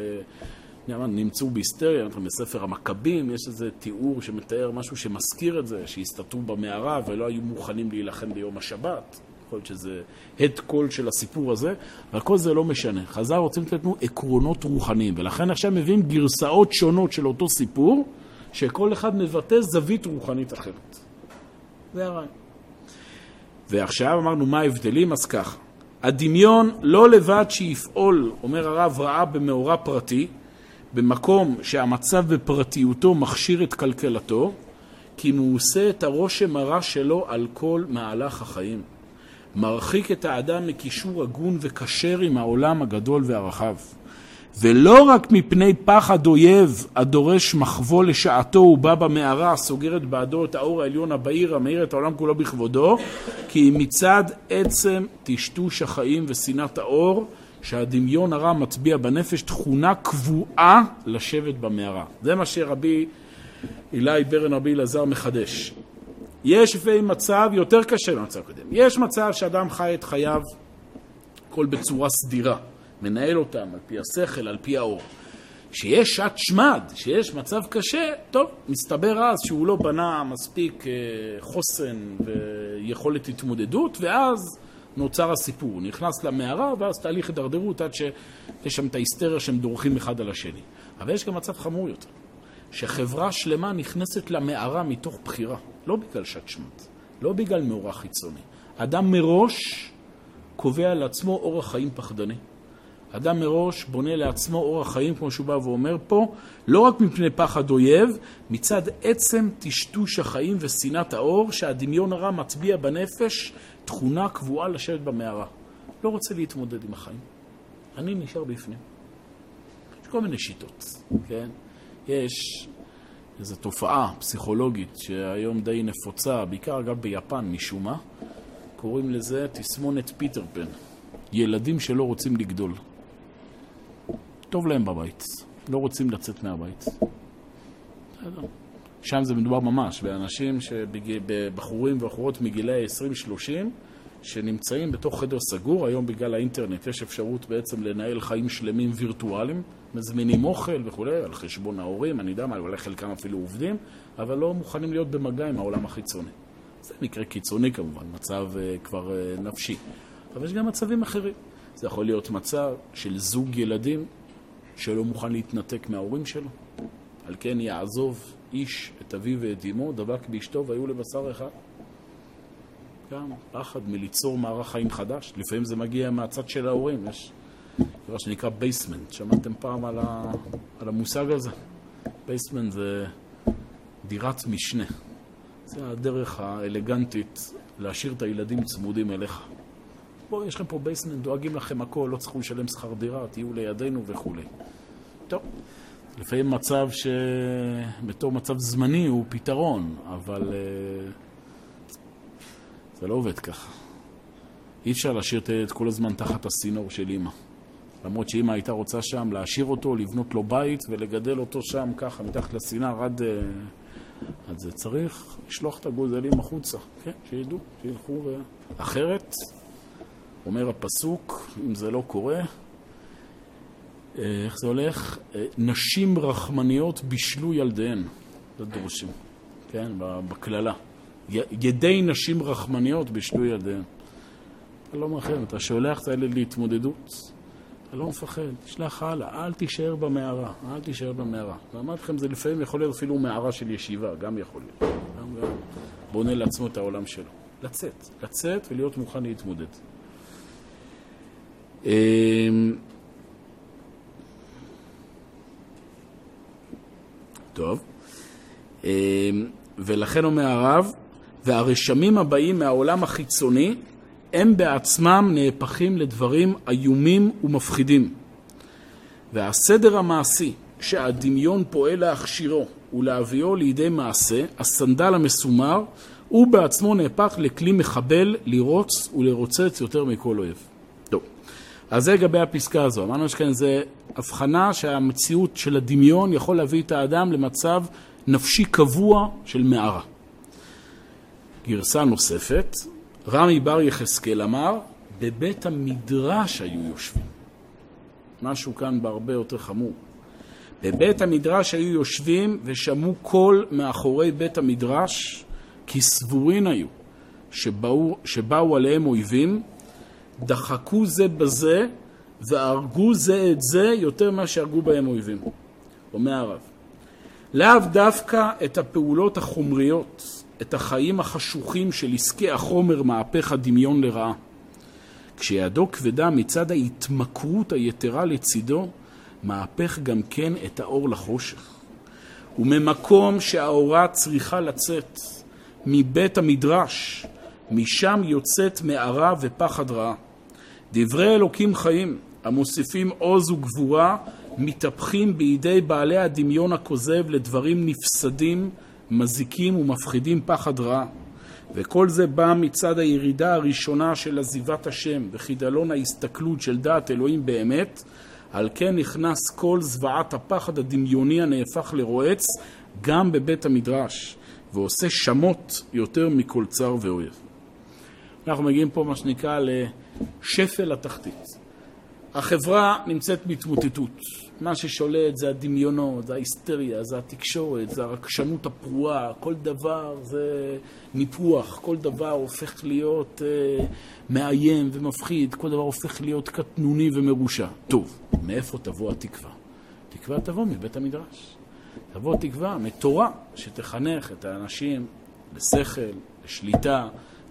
נמצאו בהיסטריה, בספר המכבים יש איזה תיאור שמתאר משהו שמזכיר את זה, שהסתתרו במערה ולא היו מוכנים להילחם ביום השבת. יכול להיות שזה הד קול של הסיפור הזה, אבל כל זה לא משנה. חז"ל רוצים לתת לנו עקרונות רוחניים, ולכן עכשיו מביאים גרסאות שונות של אותו סיפור, שכל אחד מבטא זווית רוחנית אחרת. זה הרעיון. ועכשיו אמרנו מה ההבדלים, אז ככה. הדמיון לא לבד שיפעול, אומר הרב, רעה במאורע פרטי, במקום שהמצב בפרטיותו מכשיר את כלכלתו, כי אם הוא עושה את הרושם הרע שלו על כל מהלך החיים. מרחיק את האדם מקישור הגון וכשר עם העולם הגדול והרחב. ולא רק מפני פחד אויב הדורש מחבוא לשעתו הוא בא במערה הסוגרת בעדו את האור העליון הבהיר המאיר את העולם כולו בכבודו כי מצד עצם טשטוש החיים ושנאת האור שהדמיון הרע מטביע בנפש תכונה קבועה לשבת במערה. זה מה שרבי אילי ברן רבי אלעזר מחדש. יש לפעמים מצב יותר קשה ממצב קודם. יש מצב שאדם חי את חייו הכל בצורה סדירה. מנהל אותם על פי השכל, על פי האור. כשיש שעת שמד, כשיש מצב קשה, טוב, מסתבר אז שהוא לא בנה מספיק אה, חוסן ויכולת התמודדות, ואז נוצר הסיפור. הוא נכנס למערה, ואז תהליך הידרדרות עד שיש שם את ההיסטריה שהם דורכים אחד על השני. אבל יש גם מצב חמור יותר, שחברה שלמה נכנסת למערה מתוך בחירה, לא בגלל שעת שמד, לא בגלל מאורע חיצוני. אדם מראש קובע לעצמו אורח חיים פחדני. אדם מראש בונה לעצמו אורח חיים, כמו שהוא בא ואומר פה, לא רק מפני פחד אויב, מצד עצם טשטוש החיים ושנאת האור, שהדמיון הרע מטביע בנפש תכונה קבועה לשבת במערה. לא רוצה להתמודד עם החיים. אני נשאר בפנים. יש כל מיני שיטות, כן? יש איזו תופעה פסיכולוגית שהיום די נפוצה, בעיקר אגב ביפן משום מה, קוראים לזה תסמונת פיטר פן. ילדים שלא רוצים לגדול. טוב להם בבית, לא רוצים לצאת מהבית. שם זה מדובר ממש באנשים, בחורים ובחורות מגילי 20-30 שנמצאים בתוך חדר סגור, היום בגלל האינטרנט יש אפשרות בעצם לנהל חיים שלמים וירטואליים, מזמינים אוכל וכולי, על חשבון ההורים, אני יודע מה, אולי חלקם אפילו עובדים, אבל לא מוכנים להיות במגע עם העולם החיצוני. זה מקרה קיצוני כמובן, מצב uh, כבר uh, נפשי. אבל יש גם מצבים אחרים. זה יכול להיות מצב של זוג ילדים שלא מוכן להתנתק מההורים שלו. על כן יעזוב איש את אביו ואת אמו, דבק באשתו והיו לבשר אחד. גם פחד מליצור מערך חיים חדש. לפעמים זה מגיע מהצד של ההורים. יש דבר שנקרא basement. שמעתם פעם על, ה... על המושג הזה? basement זה דירת משנה. זה הדרך האלגנטית להשאיר את הילדים צמודים אליך. בואו, יש לכם פה basement, דואגים לכם הכל, לא צריכו לשלם שכר דירה, תהיו לידינו וכולי. טוב, לפעמים מצב שבתור מצב זמני הוא פתרון, אבל uh, זה לא עובד ככה. אי אפשר להשאיר את הילד כל הזמן תחת הסינור של אימא. למרות שאימא הייתה רוצה שם להשאיר אותו, לבנות לו בית ולגדל אותו שם ככה, מתחת לסינר עד... אז זה צריך לשלוח את הגוזלים החוצה, כן, שידעו, שילכו ו... אחרת, אומר הפסוק, אם זה לא קורה, איך זה הולך? נשים רחמניות בישלו ילדיהן, זה דורשים, כן, בקללה. ידי נשים רחמניות בישלו ילדיהן. אתה לא מרחם, אתה שולח את הילד להתמודדות, אתה לא מפחד, תשלח הלאה, אל תישאר במערה, אל תישאר במערה. ואמרתי לכם, זה לפעמים יכול להיות אפילו מערה של ישיבה, גם יכול להיות. גם, גם בונה לעצמו את העולם שלו. לצאת, לצאת ולהיות מוכן להתמודד. אמ, טוב. אמ, ולכן אומר הרב, והרשמים הבאים מהעולם החיצוני הם בעצמם נהפכים לדברים איומים ומפחידים. והסדר המעשי שהדמיון פועל להכשירו ולהביאו לידי מעשה, הסנדל המסומר, הוא בעצמו נהפך לכלי מחבל לרוץ ולרוצץ יותר מכל אויב. אז זה לגבי הפסקה הזו. אמרנו שכן זה הבחנה שהמציאות של הדמיון יכול להביא את האדם למצב נפשי קבוע של מערה. גרסה נוספת, רמי בר יחזקאל אמר, בבית המדרש היו יושבים. משהו כאן בהרבה יותר חמור. בבית המדרש היו יושבים ושמעו קול מאחורי בית המדרש, כי סבורין היו שבאו, שבאו עליהם אויבים, דחקו זה בזה והרגו זה את זה יותר ממה שהרגו בהם אויבים. אומר הרב. לאו דווקא את הפעולות החומריות, את החיים החשוכים של עסקי החומר מהפך הדמיון לרעה. כשידו כבדה מצד ההתמכרות היתרה לצידו, מהפך גם כן את האור לחושך. וממקום שהאורה צריכה לצאת, מבית המדרש, משם יוצאת מערה ופחד רעה. דברי אלוקים חיים, המוסיפים עוז וגבורה, מתהפכים בידי בעלי הדמיון הכוזב לדברים נפסדים, מזיקים ומפחידים פחד רע. וכל זה בא מצד הירידה הראשונה של עזיבת השם וחידלון ההסתכלות של דעת אלוהים באמת, על כן נכנס כל זוועת הפחד הדמיוני הנהפך לרועץ גם בבית המדרש, ועושה שמות יותר מכל צר ואויב. אנחנו מגיעים פה, מה שנקרא, לשפל התחתית. החברה נמצאת בהתמוטטות. מה ששולט זה הדמיונות, זה ההיסטריה, זה התקשורת, זה הרגשנות הפרועה, כל דבר זה ניפוח, כל דבר הופך להיות אה, מאיים ומפחיד, כל דבר הופך להיות קטנוני ומרושע. טוב, מאיפה תבוא התקווה? תקווה תבוא מבית המדרש. תבוא תקווה מתורה שתחנך את האנשים לשכל, לשליטה,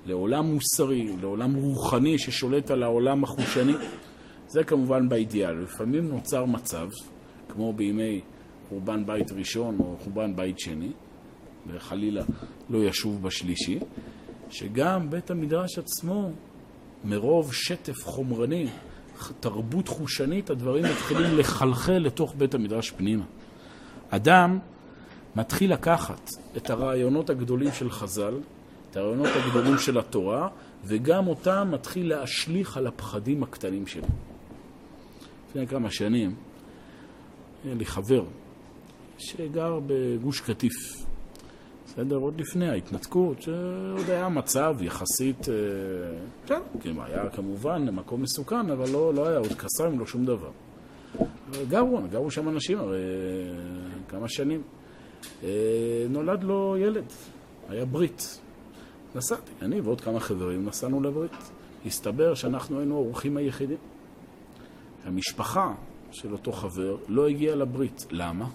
לעולם מוסרי, לעולם רוחני ששולט על העולם החושני. זה כמובן באידיאל. לפעמים נוצר מצב, כמו בימי חורבן בית ראשון או חורבן בית שני, וחלילה לא ישוב בשלישי, שגם בית המדרש עצמו, מרוב שטף חומרני, תרבות חושנית, הדברים מתחילים לחלחל לתוך בית המדרש פנימה. אדם מתחיל לקחת את הרעיונות הגדולים של חז"ל, את הרעיונות הגדולים של התורה, וגם אותם מתחיל להשליך על הפחדים הקטנים שלו. לפני כמה שנים, היה לי חבר שגר בגוש קטיף. בסדר? עוד לפני ההתנתקות, שעוד היה מצב יחסית... אה, כן, כאילו היה כמובן מקום מסוכן, אבל לא, לא היה עוד קסאם, לא שום דבר. גרו, גרו שם אנשים הרי כמה שנים. אה, נולד לו ילד, היה ברית. נסעתי, אני ועוד כמה חברים נסענו לברית. הסתבר שאנחנו היינו האורחים היחידים. המשפחה של אותו חבר לא הגיעה לברית. למה?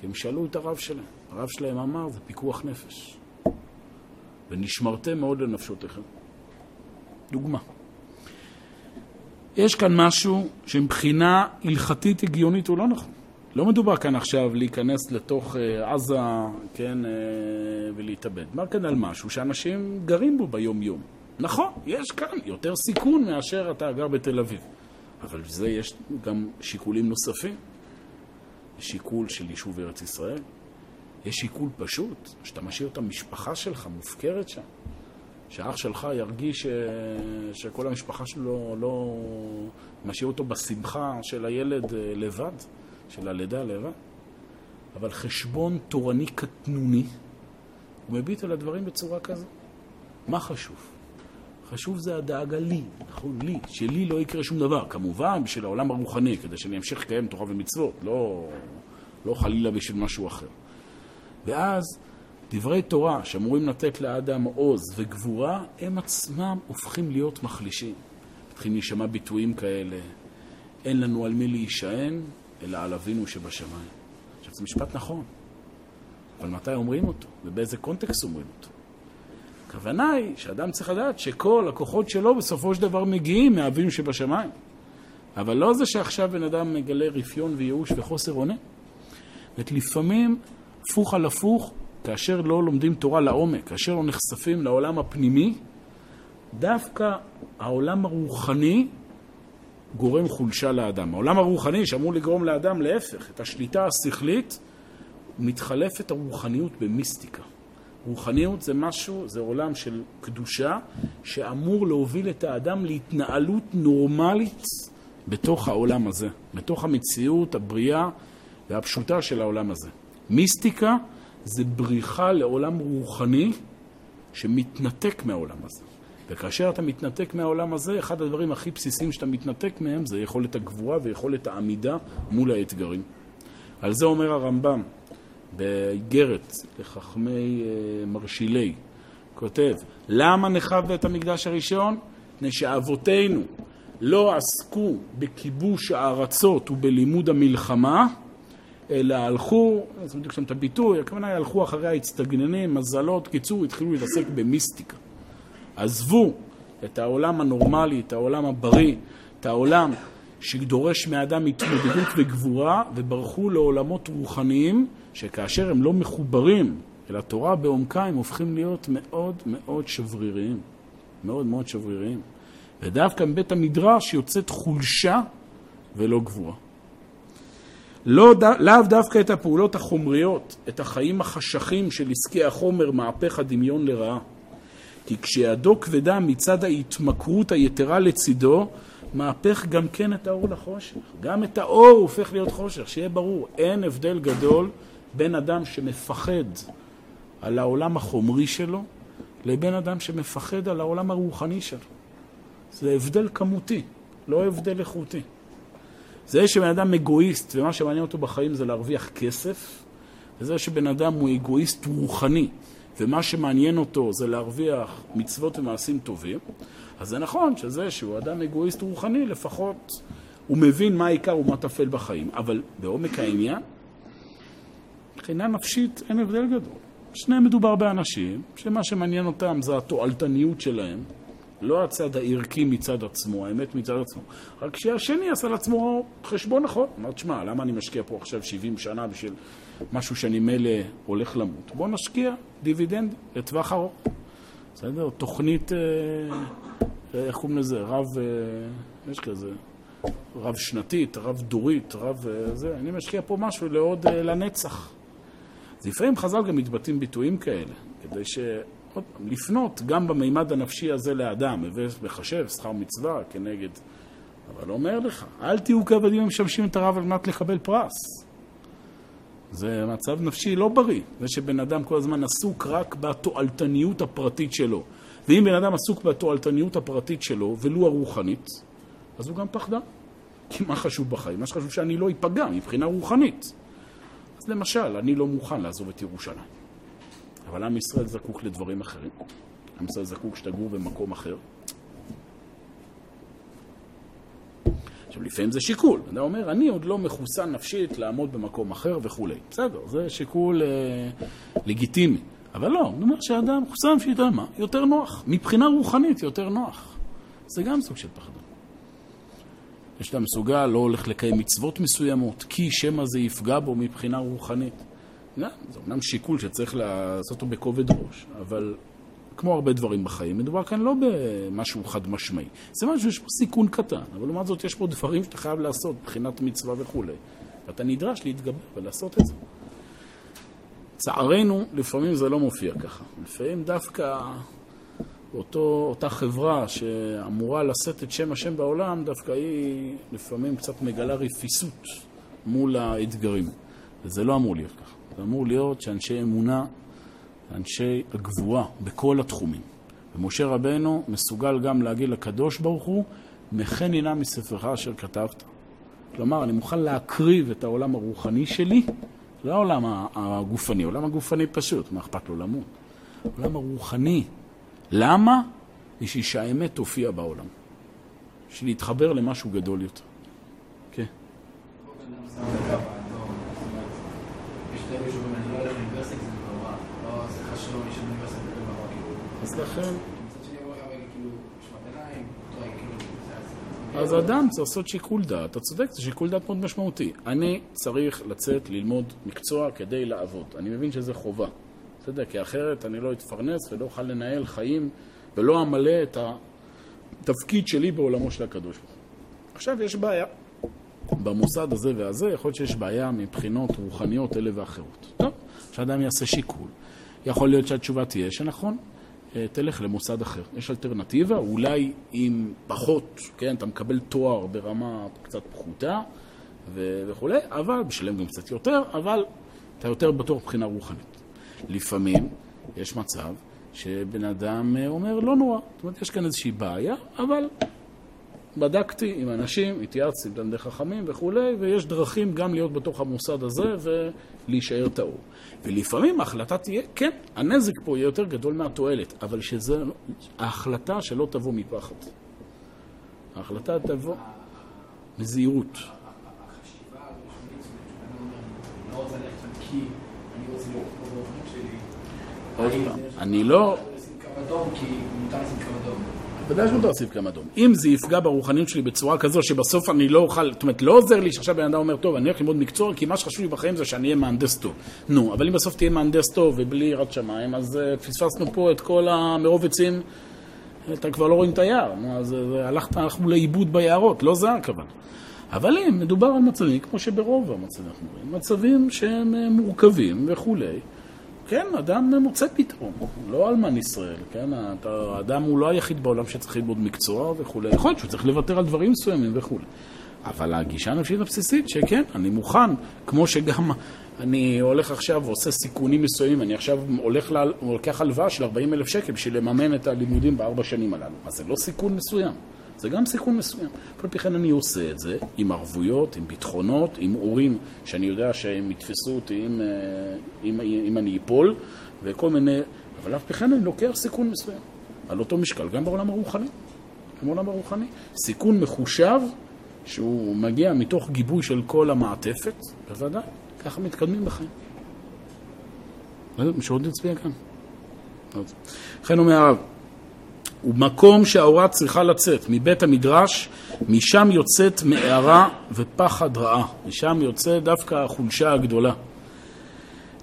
כי הם שאלו את הרב שלהם. הרב שלהם אמר, זה פיקוח נפש. ונשמרתם מאוד לנפשותיכם. דוגמה. יש כאן משהו שמבחינה הלכתית הגיונית הוא לא נכון. לא מדובר כאן עכשיו להיכנס לתוך uh, עזה, כן, uh, ולהתאבד. מדובר כאן על משהו שאנשים גרים בו ביום-יום. נכון, יש כאן יותר סיכון מאשר אתה גר בתל אביב. אבל בזה יש גם שיקולים נוספים. שיקול של יישוב ארץ ישראל, יש שיקול פשוט, שאתה משאיר את המשפחה שלך מופקרת שם. שאח שלך ירגיש ש... שכל המשפחה שלו לא משאיר אותו בשמחה של הילד אה, לבד, של הלידה לבד. אבל חשבון תורני קטנוני, הוא מביט על הדברים בצורה כזו. מה חשוב? חשוב זה הדאגה לי, נכון? לי, שלי לא יקרה שום דבר. כמובן, בשביל העולם הרוחני, כדי שאני אמשיך לקיים תורה ומצוות, לא, לא חלילה בשביל משהו אחר. ואז דברי תורה שאמורים לתת לאדם עוז וגבורה, הם עצמם הופכים להיות מחלישים. מתחילים להישמע ביטויים כאלה, אין לנו על מי להישען, אלא על אבינו שבשמיים. עכשיו, זה משפט נכון, אבל מתי אומרים אותו? ובאיזה קונטקסט אומרים אותו? הכוונה היא שאדם צריך לדעת שכל הכוחות שלו בסופו של דבר מגיעים מאבינו שבשמיים. אבל לא זה שעכשיו בן אדם מגלה רפיון וייאוש וחוסר אונה. זאת לפעמים, הפוך על הפוך, כאשר לא לומדים תורה לעומק, כאשר לא נחשפים לעולם הפנימי, דווקא העולם הרוחני גורם חולשה לאדם. העולם הרוחני שאמור לגרום לאדם להפך, את השליטה השכלית, מתחלפת הרוחניות במיסטיקה. רוחניות זה משהו, זה עולם של קדושה, שאמור להוביל את האדם להתנהלות נורמלית בתוך העולם הזה, בתוך המציאות הבריאה והפשוטה של העולם הזה. מיסטיקה זה בריחה לעולם רוחני שמתנתק מהעולם הזה. וכאשר אתה מתנתק מהעולם הזה, אחד הדברים הכי בסיסיים שאתה מתנתק מהם זה יכולת הגבורה ויכולת העמידה מול האתגרים. על זה אומר הרמב"ם, באיגרת לחכמי אה, מרשילי, כותב, למה נחב בית המקדש הראשון? מפני שאבותינו לא עסקו בכיבוש הארצות ובלימוד המלחמה, אלא הלכו, זה בדיוק שם את הביטוי, הכוונה היא הלכו אחרי ההצטגננים, מזלות, קיצור, התחילו להתעסק במיסטיקה. עזבו את העולם הנורמלי, את העולם הבריא, את העולם שדורש מאדם התמודדות וגבורה, וברחו לעולמות רוחניים, שכאשר הם לא מחוברים אל התורה בעומקה, הם הופכים להיות מאוד מאוד שבריריים. מאוד מאוד שבריריים. ודווקא מבית המדרש יוצאת חולשה ולא גבורה. לא, לאו דווקא את הפעולות החומריות, את החיים החשכים של עסקי החומר, מהפך הדמיון לרעה. כי כשידו כבדה מצד ההתמכרות היתרה לצידו, מהפך גם כן את האור לחושך. גם את האור הופך להיות חושך, שיהיה ברור. אין הבדל גדול בין אדם שמפחד על העולם החומרי שלו, לבין אדם שמפחד על העולם הרוחני שלו. זה הבדל כמותי, לא הבדל איכותי. זה שבן אדם אגואיסט ומה שמעניין אותו בחיים זה להרוויח כסף, וזה שבן אדם הוא אגואיסט רוחני ומה שמעניין אותו זה להרוויח מצוות ומעשים טובים, אז זה נכון שזה שהוא אדם אגואיסט רוחני, לפחות הוא מבין מה העיקר ומה טפל בחיים. אבל בעומק העניין, מבחינה נפשית אין הבדל גדול. שניהם מדובר באנשים שמה שמעניין אותם זה התועלתניות שלהם, לא הצד הערכי מצד עצמו, האמת מצד עצמו. רק שהשני עשה לעצמו חשבון נכון. אמר, תשמע, למה אני משקיע פה עכשיו 70 שנה בשביל משהו שאני מילא הולך למות? בוא נשקיע דיבידנד לטווח ארוך. בסדר? תוכנית, אה, איך קוראים לזה? רב, אה, יש כזה, רב שנתית, רב דורית, רב אה, זה. אני משקיע פה משהו לעוד, לנצח. אז לפעמים חז"ל גם מתבטאים ביטויים כאלה, כדי ש... עוד פעם, לפנות גם במימד הנפשי הזה לאדם, מחשב שכר מצווה כנגד... אבל אומר לך, אל תהיו כעבדים המשמשים את הרב על מנת לקבל פרס. זה מצב נפשי לא בריא, זה שבן אדם כל הזמן עסוק רק בתועלתניות הפרטית שלו. ואם בן אדם עסוק בתועלתניות הפרטית שלו, ולו הרוחנית, אז הוא גם פחדן. כי מה חשוב בחיים? מה שחשוב שאני לא אפגע מבחינה רוחנית. אז למשל, אני לא מוכן לעזוב את ירושלים. אבל עם ישראל זקוק לדברים אחרים. עם ישראל זקוק שתגור במקום אחר. עכשיו, לפעמים זה שיקול. אתה אומר, אני עוד לא מחוסן נפשית לעמוד במקום אחר וכולי. בסדר, זה שיקול אה, לגיטימי. אבל לא, אני אומר שאדם מחוסן נפשית, מה? יותר נוח. מבחינה רוחנית יותר נוח. זה גם סוג של פחדון. אדם מסוגל, לא הולך לקיים מצוות מסוימות, כי שמא זה יפגע בו מבחינה רוחנית. לא, זה אומנם שיקול שצריך לעשות אותו בכובד ראש, אבל כמו הרבה דברים בחיים, מדובר כאן לא במשהו חד משמעי. זה משהו שיש פה סיכון קטן, אבל לעומת זאת יש פה דברים שאתה חייב לעשות, מבחינת מצווה וכולי. ואתה נדרש להתגבר ולעשות את זה. לצערנו, לפעמים זה לא מופיע ככה. לפעמים דווקא אותו, אותה חברה שאמורה לשאת את שם השם בעולם, דווקא היא לפעמים קצת מגלה רפיסות מול האתגרים. וזה לא אמור להיות ככה. זה אמור להיות שאנשי אמונה, אנשי הגבורה בכל התחומים. ומשה רבנו מסוגל גם להגיד לקדוש ברוך הוא, מכן הנה מספרך אשר כתבת. כלומר, אני מוכן להקריב את העולם הרוחני שלי, לא העולם הגופני, העולם הגופני פשוט, מה אכפת לו למות? העולם הרוחני. למה? בשביל שהאמת תופיע בעולם. בשביל להתחבר למשהו גדול יותר. כן. אז לכן... אז אדם צריך לעשות שיקול דעת, אתה צודק, זה שיקול דעת מאוד משמעותי. אני צריך לצאת ללמוד מקצוע כדי לעבוד. אני מבין שזה חובה. בסדר, כי אחרת אני לא אתפרנס ולא אוכל לנהל חיים ולא אמלא את התפקיד שלי בעולמו של הקדוש ברוך עכשיו יש בעיה. במוסד הזה והזה יכול להיות שיש בעיה מבחינות רוחניות אלה ואחרות. טוב, שאדם יעשה שיקול. יכול להיות שהתשובה תהיה שנכון, תלך למוסד אחר. יש אלטרנטיבה, אולי עם פחות, כן, אתה מקבל תואר ברמה קצת פחותה וכולי, אבל, בשלם גם קצת יותר, אבל אתה יותר בטוח מבחינה רוחנית. לפעמים יש מצב שבן אדם אה, אומר, לא נורא. זאת אומרת, יש כאן איזושהי בעיה, אבל בדקתי עם אנשים, התייעצתי עם תלמידי חכמים וכולי, ויש דרכים גם להיות בתוך המוסד הזה ולהישאר טהור. ולפעמים ההחלטה תהיה, כן, הנזק פה יהיה יותר גדול מהתועלת, אבל שזה, ההחלטה שלא תבוא מפחד. ההחלטה תבוא מזהירות. החשיבה הראשונית, אני לא רוצה ללכת כי אני רוצה לראות פה באופן שלי. עוד פעם, אני לא... קו קו. בוודאי שמותר להוסיף כמה אדום. אם זה יפגע ברוחניות שלי בצורה כזו שבסוף אני לא אוכל, זאת אומרת, לא עוזר לי שעכשיו בן אדם אומר, טוב, אני הולך ללמוד מקצוע, כי מה שחשוב לי בחיים זה שאני אהיה מהנדס טוב. נו, אבל אם בסוף תהיה מהנדס טוב ובלי יראת שמיים, אז uh, פספסנו פה את כל המרוב עצים, אתה כבר לא רואים את היער. נו, אז uh, הלכת, הלכנו לאיבוד ביערות, לא זה הכוונה. אבל אם מדובר על מצבים, כמו שברוב המצבים אנחנו רואים, מצבים שהם uh, מורכבים וכולי, כן, אדם מוצא פתרון, לא אלמן ישראל, כן? אתה- האדם הוא לא היחיד בעולם שצריך ללמוד מקצוע וכולי. יכול להיות שהוא צריך לוותר על דברים מסוימים וכולי. אבל הגישה הנפשית הבסיסית, שכן, אני מוכן, כמו שגם אני הולך עכשיו ועושה סיכונים מסוימים, אני עכשיו הולך, לוקח הלוואה של 40 אלף שקל בשביל לממן את הלימודים בארבע שנים הללו. אז זה לא סיכון מסוים, זה גם סיכון מסוים. אף על פי כן אני עושה את זה עם ערבויות, עם ביטחונות, עם הורים שאני יודע שהם יתפסו אותי אם, אה, אם, אם אני אפול, וכל מיני... אבל אף פי כן אני לוקח סיכון מסוים. על אותו משקל, גם בעולם הרוחני. גם בעולם הרוחני. סיכון מחושב, שהוא מגיע מתוך גיבוי של כל המעטפת, בוודאי. ככה מתקדמים בחיים. לא מישהו עוד יצביע כאן? לכן אומר הרב, ומקום שהאורה צריכה לצאת מבית המדרש, משם יוצאת מערה ופחד רעה. משם יוצא דווקא החולשה הגדולה.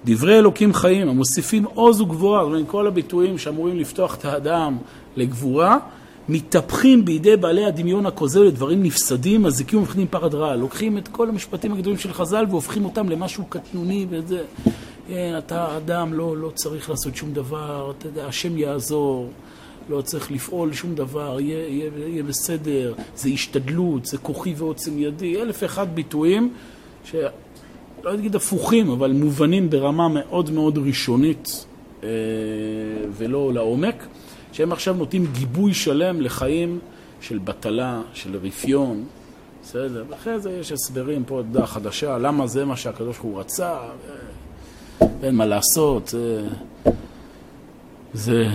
דברי אלוקים חיים, המוסיפים עוז וגבורה, זאת אומרת, כל הביטויים שאמורים לפתוח את האדם לגבורה, מתהפכים בידי בעלי הדמיון הכוזב לדברים נפסדים, מזיקים ומפחידים פחד רע. לוקחים את כל המשפטים הגדולים של חז"ל והופכים אותם למשהו קטנוני וזה. כן, אתה אדם, לא, לא צריך לעשות שום דבר, אתה יודע, השם יעזור, לא צריך לפעול שום דבר, יהיה, יהיה, יהיה בסדר, זה השתדלות, זה כוחי ועוצם ידי, אלף ואחד ביטויים ש... לא אגיד הפוכים, אבל מובנים ברמה מאוד מאוד ראשונית אה, ולא לעומק, שהם עכשיו נותנים גיבוי שלם לחיים של בטלה, של רפיון, בסדר? ואחרי זה יש הסברים פה, עמדה חדשה, למה זה מה שהקדוש ברוך הוא רצה, ואין מה לעשות, זה, זה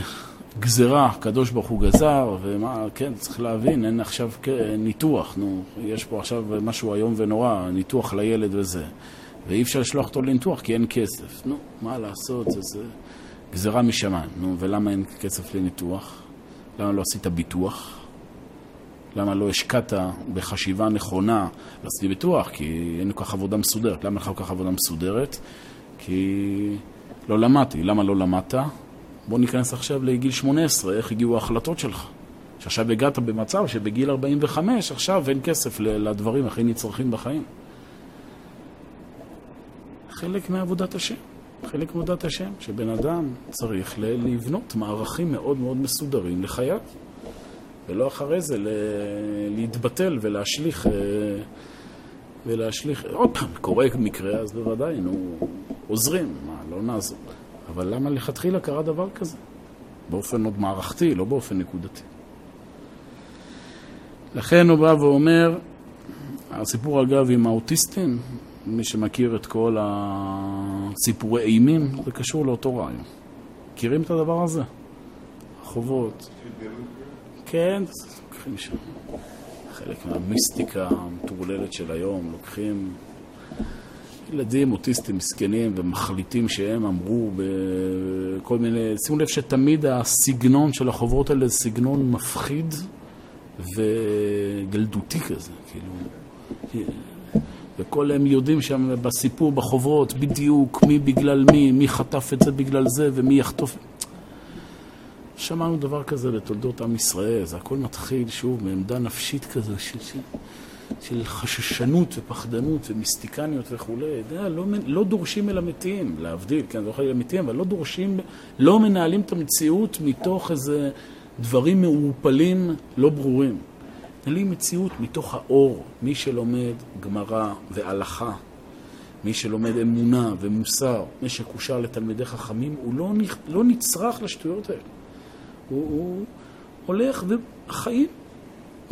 גזירה, הקדוש ברוך הוא גזר, ומה, כן, צריך להבין, אין עכשיו ניתוח, נו, יש פה עכשיו משהו איום ונורא, ניתוח לילד וזה. ואי אפשר לשלוח אותו לניתוח כי אין כסף. נו, מה לעשות, זה, זה גזירה משמיים. נו, ולמה אין כסף לניתוח? למה לא עשית ביטוח? למה לא השקעת בחשיבה נכונה? עשיתי ביטוח, כי אין כל כך עבודה מסודרת. למה לך כל כך עבודה מסודרת? כי לא למדתי. למה לא למדת? בוא ניכנס עכשיו לגיל 18, איך הגיעו ההחלטות שלך. שעכשיו הגעת במצב שבגיל 45 עכשיו אין כסף לדברים הכי נצרכים בחיים. חלק מעבודת השם. חלק מעבודת השם, שבן אדם צריך לבנות מערכים מאוד מאוד מסודרים לחייו, ולא אחרי זה להתבטל ולהשליך, אה, ולהשליך, עוד פעם, קורה מקרה, אז בוודאי, נו, עוזרים, מה, לא נעזור. אבל למה לכתחילה קרה דבר כזה? באופן עוד מערכתי, לא באופן נקודתי. לכן הוא בא ואומר, הסיפור אגב עם האוטיסטים, מי שמכיר את כל הסיפורי אימים, זה קשור לאותו רעיון. מכירים את הדבר הזה? חובות. כן, לוקחים שם. חלק מהמיסטיקה המטורללת של היום, לוקחים ילדים אוטיסטים מסכנים ומחליטים שהם אמרו בכל מיני... שימו לב שתמיד הסגנון של החוברות האלה זה סגנון מפחיד וגלדותי כזה, כאילו... וכל הם יודעים שם בסיפור, בחוברות, בדיוק מי בגלל מי, מי חטף את זה בגלל זה ומי יחטוף. שמענו דבר כזה בתולדות עם ישראל, זה הכל מתחיל שוב מעמדה נפשית כזו של, של, חששנות ופחדנות ומיסטיקניות וכולי. יודע, לא, לא דורשים אל המתים, להבדיל, כן, זה לא חייב המתים, אבל לא דורשים, לא מנהלים את המציאות מתוך איזה דברים מעורפלים לא ברורים. מנהלים מציאות מתוך האור, מי שלומד גמרא והלכה, מי שלומד אמונה ומוסר, מי שקושר לתלמידי חכמים, הוא לא, לא נצרך לשטויות האלה. הוא, הוא הולך וחיים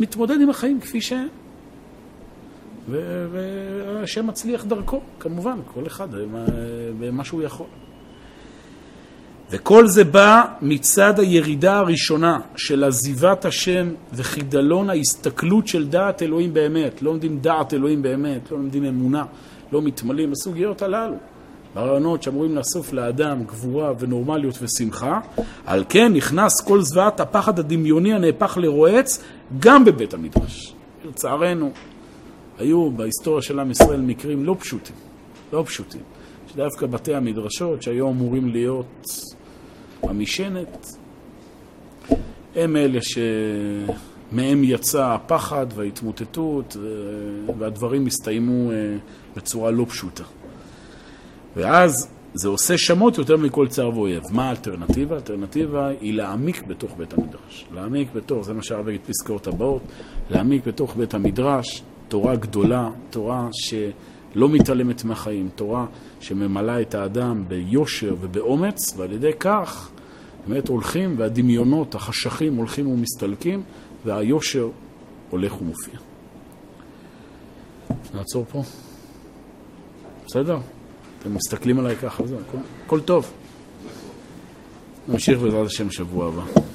מתמודד עם החיים כפי שהם. והשם מצליח דרכו, כמובן, כל אחד במה שהוא יכול. וכל זה בא מצד הירידה הראשונה של עזיבת השם וחידלון ההסתכלות של דעת אלוהים באמת. לא לומדים דעת אלוהים באמת, לא לומדים אמונה, לא מתמלאים בסוגיות הללו. הרעיונות שאמורים לאסוף לאדם גבורה ונורמליות ושמחה, על כן נכנס כל זוועת הפחד הדמיוני הנהפך לרועץ גם בבית המדרש. לצערנו, היו בהיסטוריה של עם ישראל מקרים לא פשוטים, לא פשוטים, שדווקא בתי המדרשות שהיו אמורים להיות המשענת, הם אלה שמהם יצא הפחד וההתמוטטות והדברים הסתיימו אה, בצורה לא פשוטה. ואז זה עושה שמות יותר מכל צער ואויב. מה האלטרנטיבה? האלטרנטיבה היא להעמיק בתוך בית המדרש. להעמיק בתוך, זה מה שהרב יגיד פסקאות הבאות, להעמיק בתוך בית המדרש, תורה גדולה, תורה שלא מתעלמת מהחיים, תורה שממלאה את האדם ביושר ובאומץ, ועל ידי כך באמת הולכים, והדמיונות, החשכים הולכים ומסתלקים, והיושר הולך ומופיע. נעצור פה. בסדר? אתם מסתכלים עליי ככה, זהו, הכל, טוב. נמשיך בעזרת השם שבוע הבא.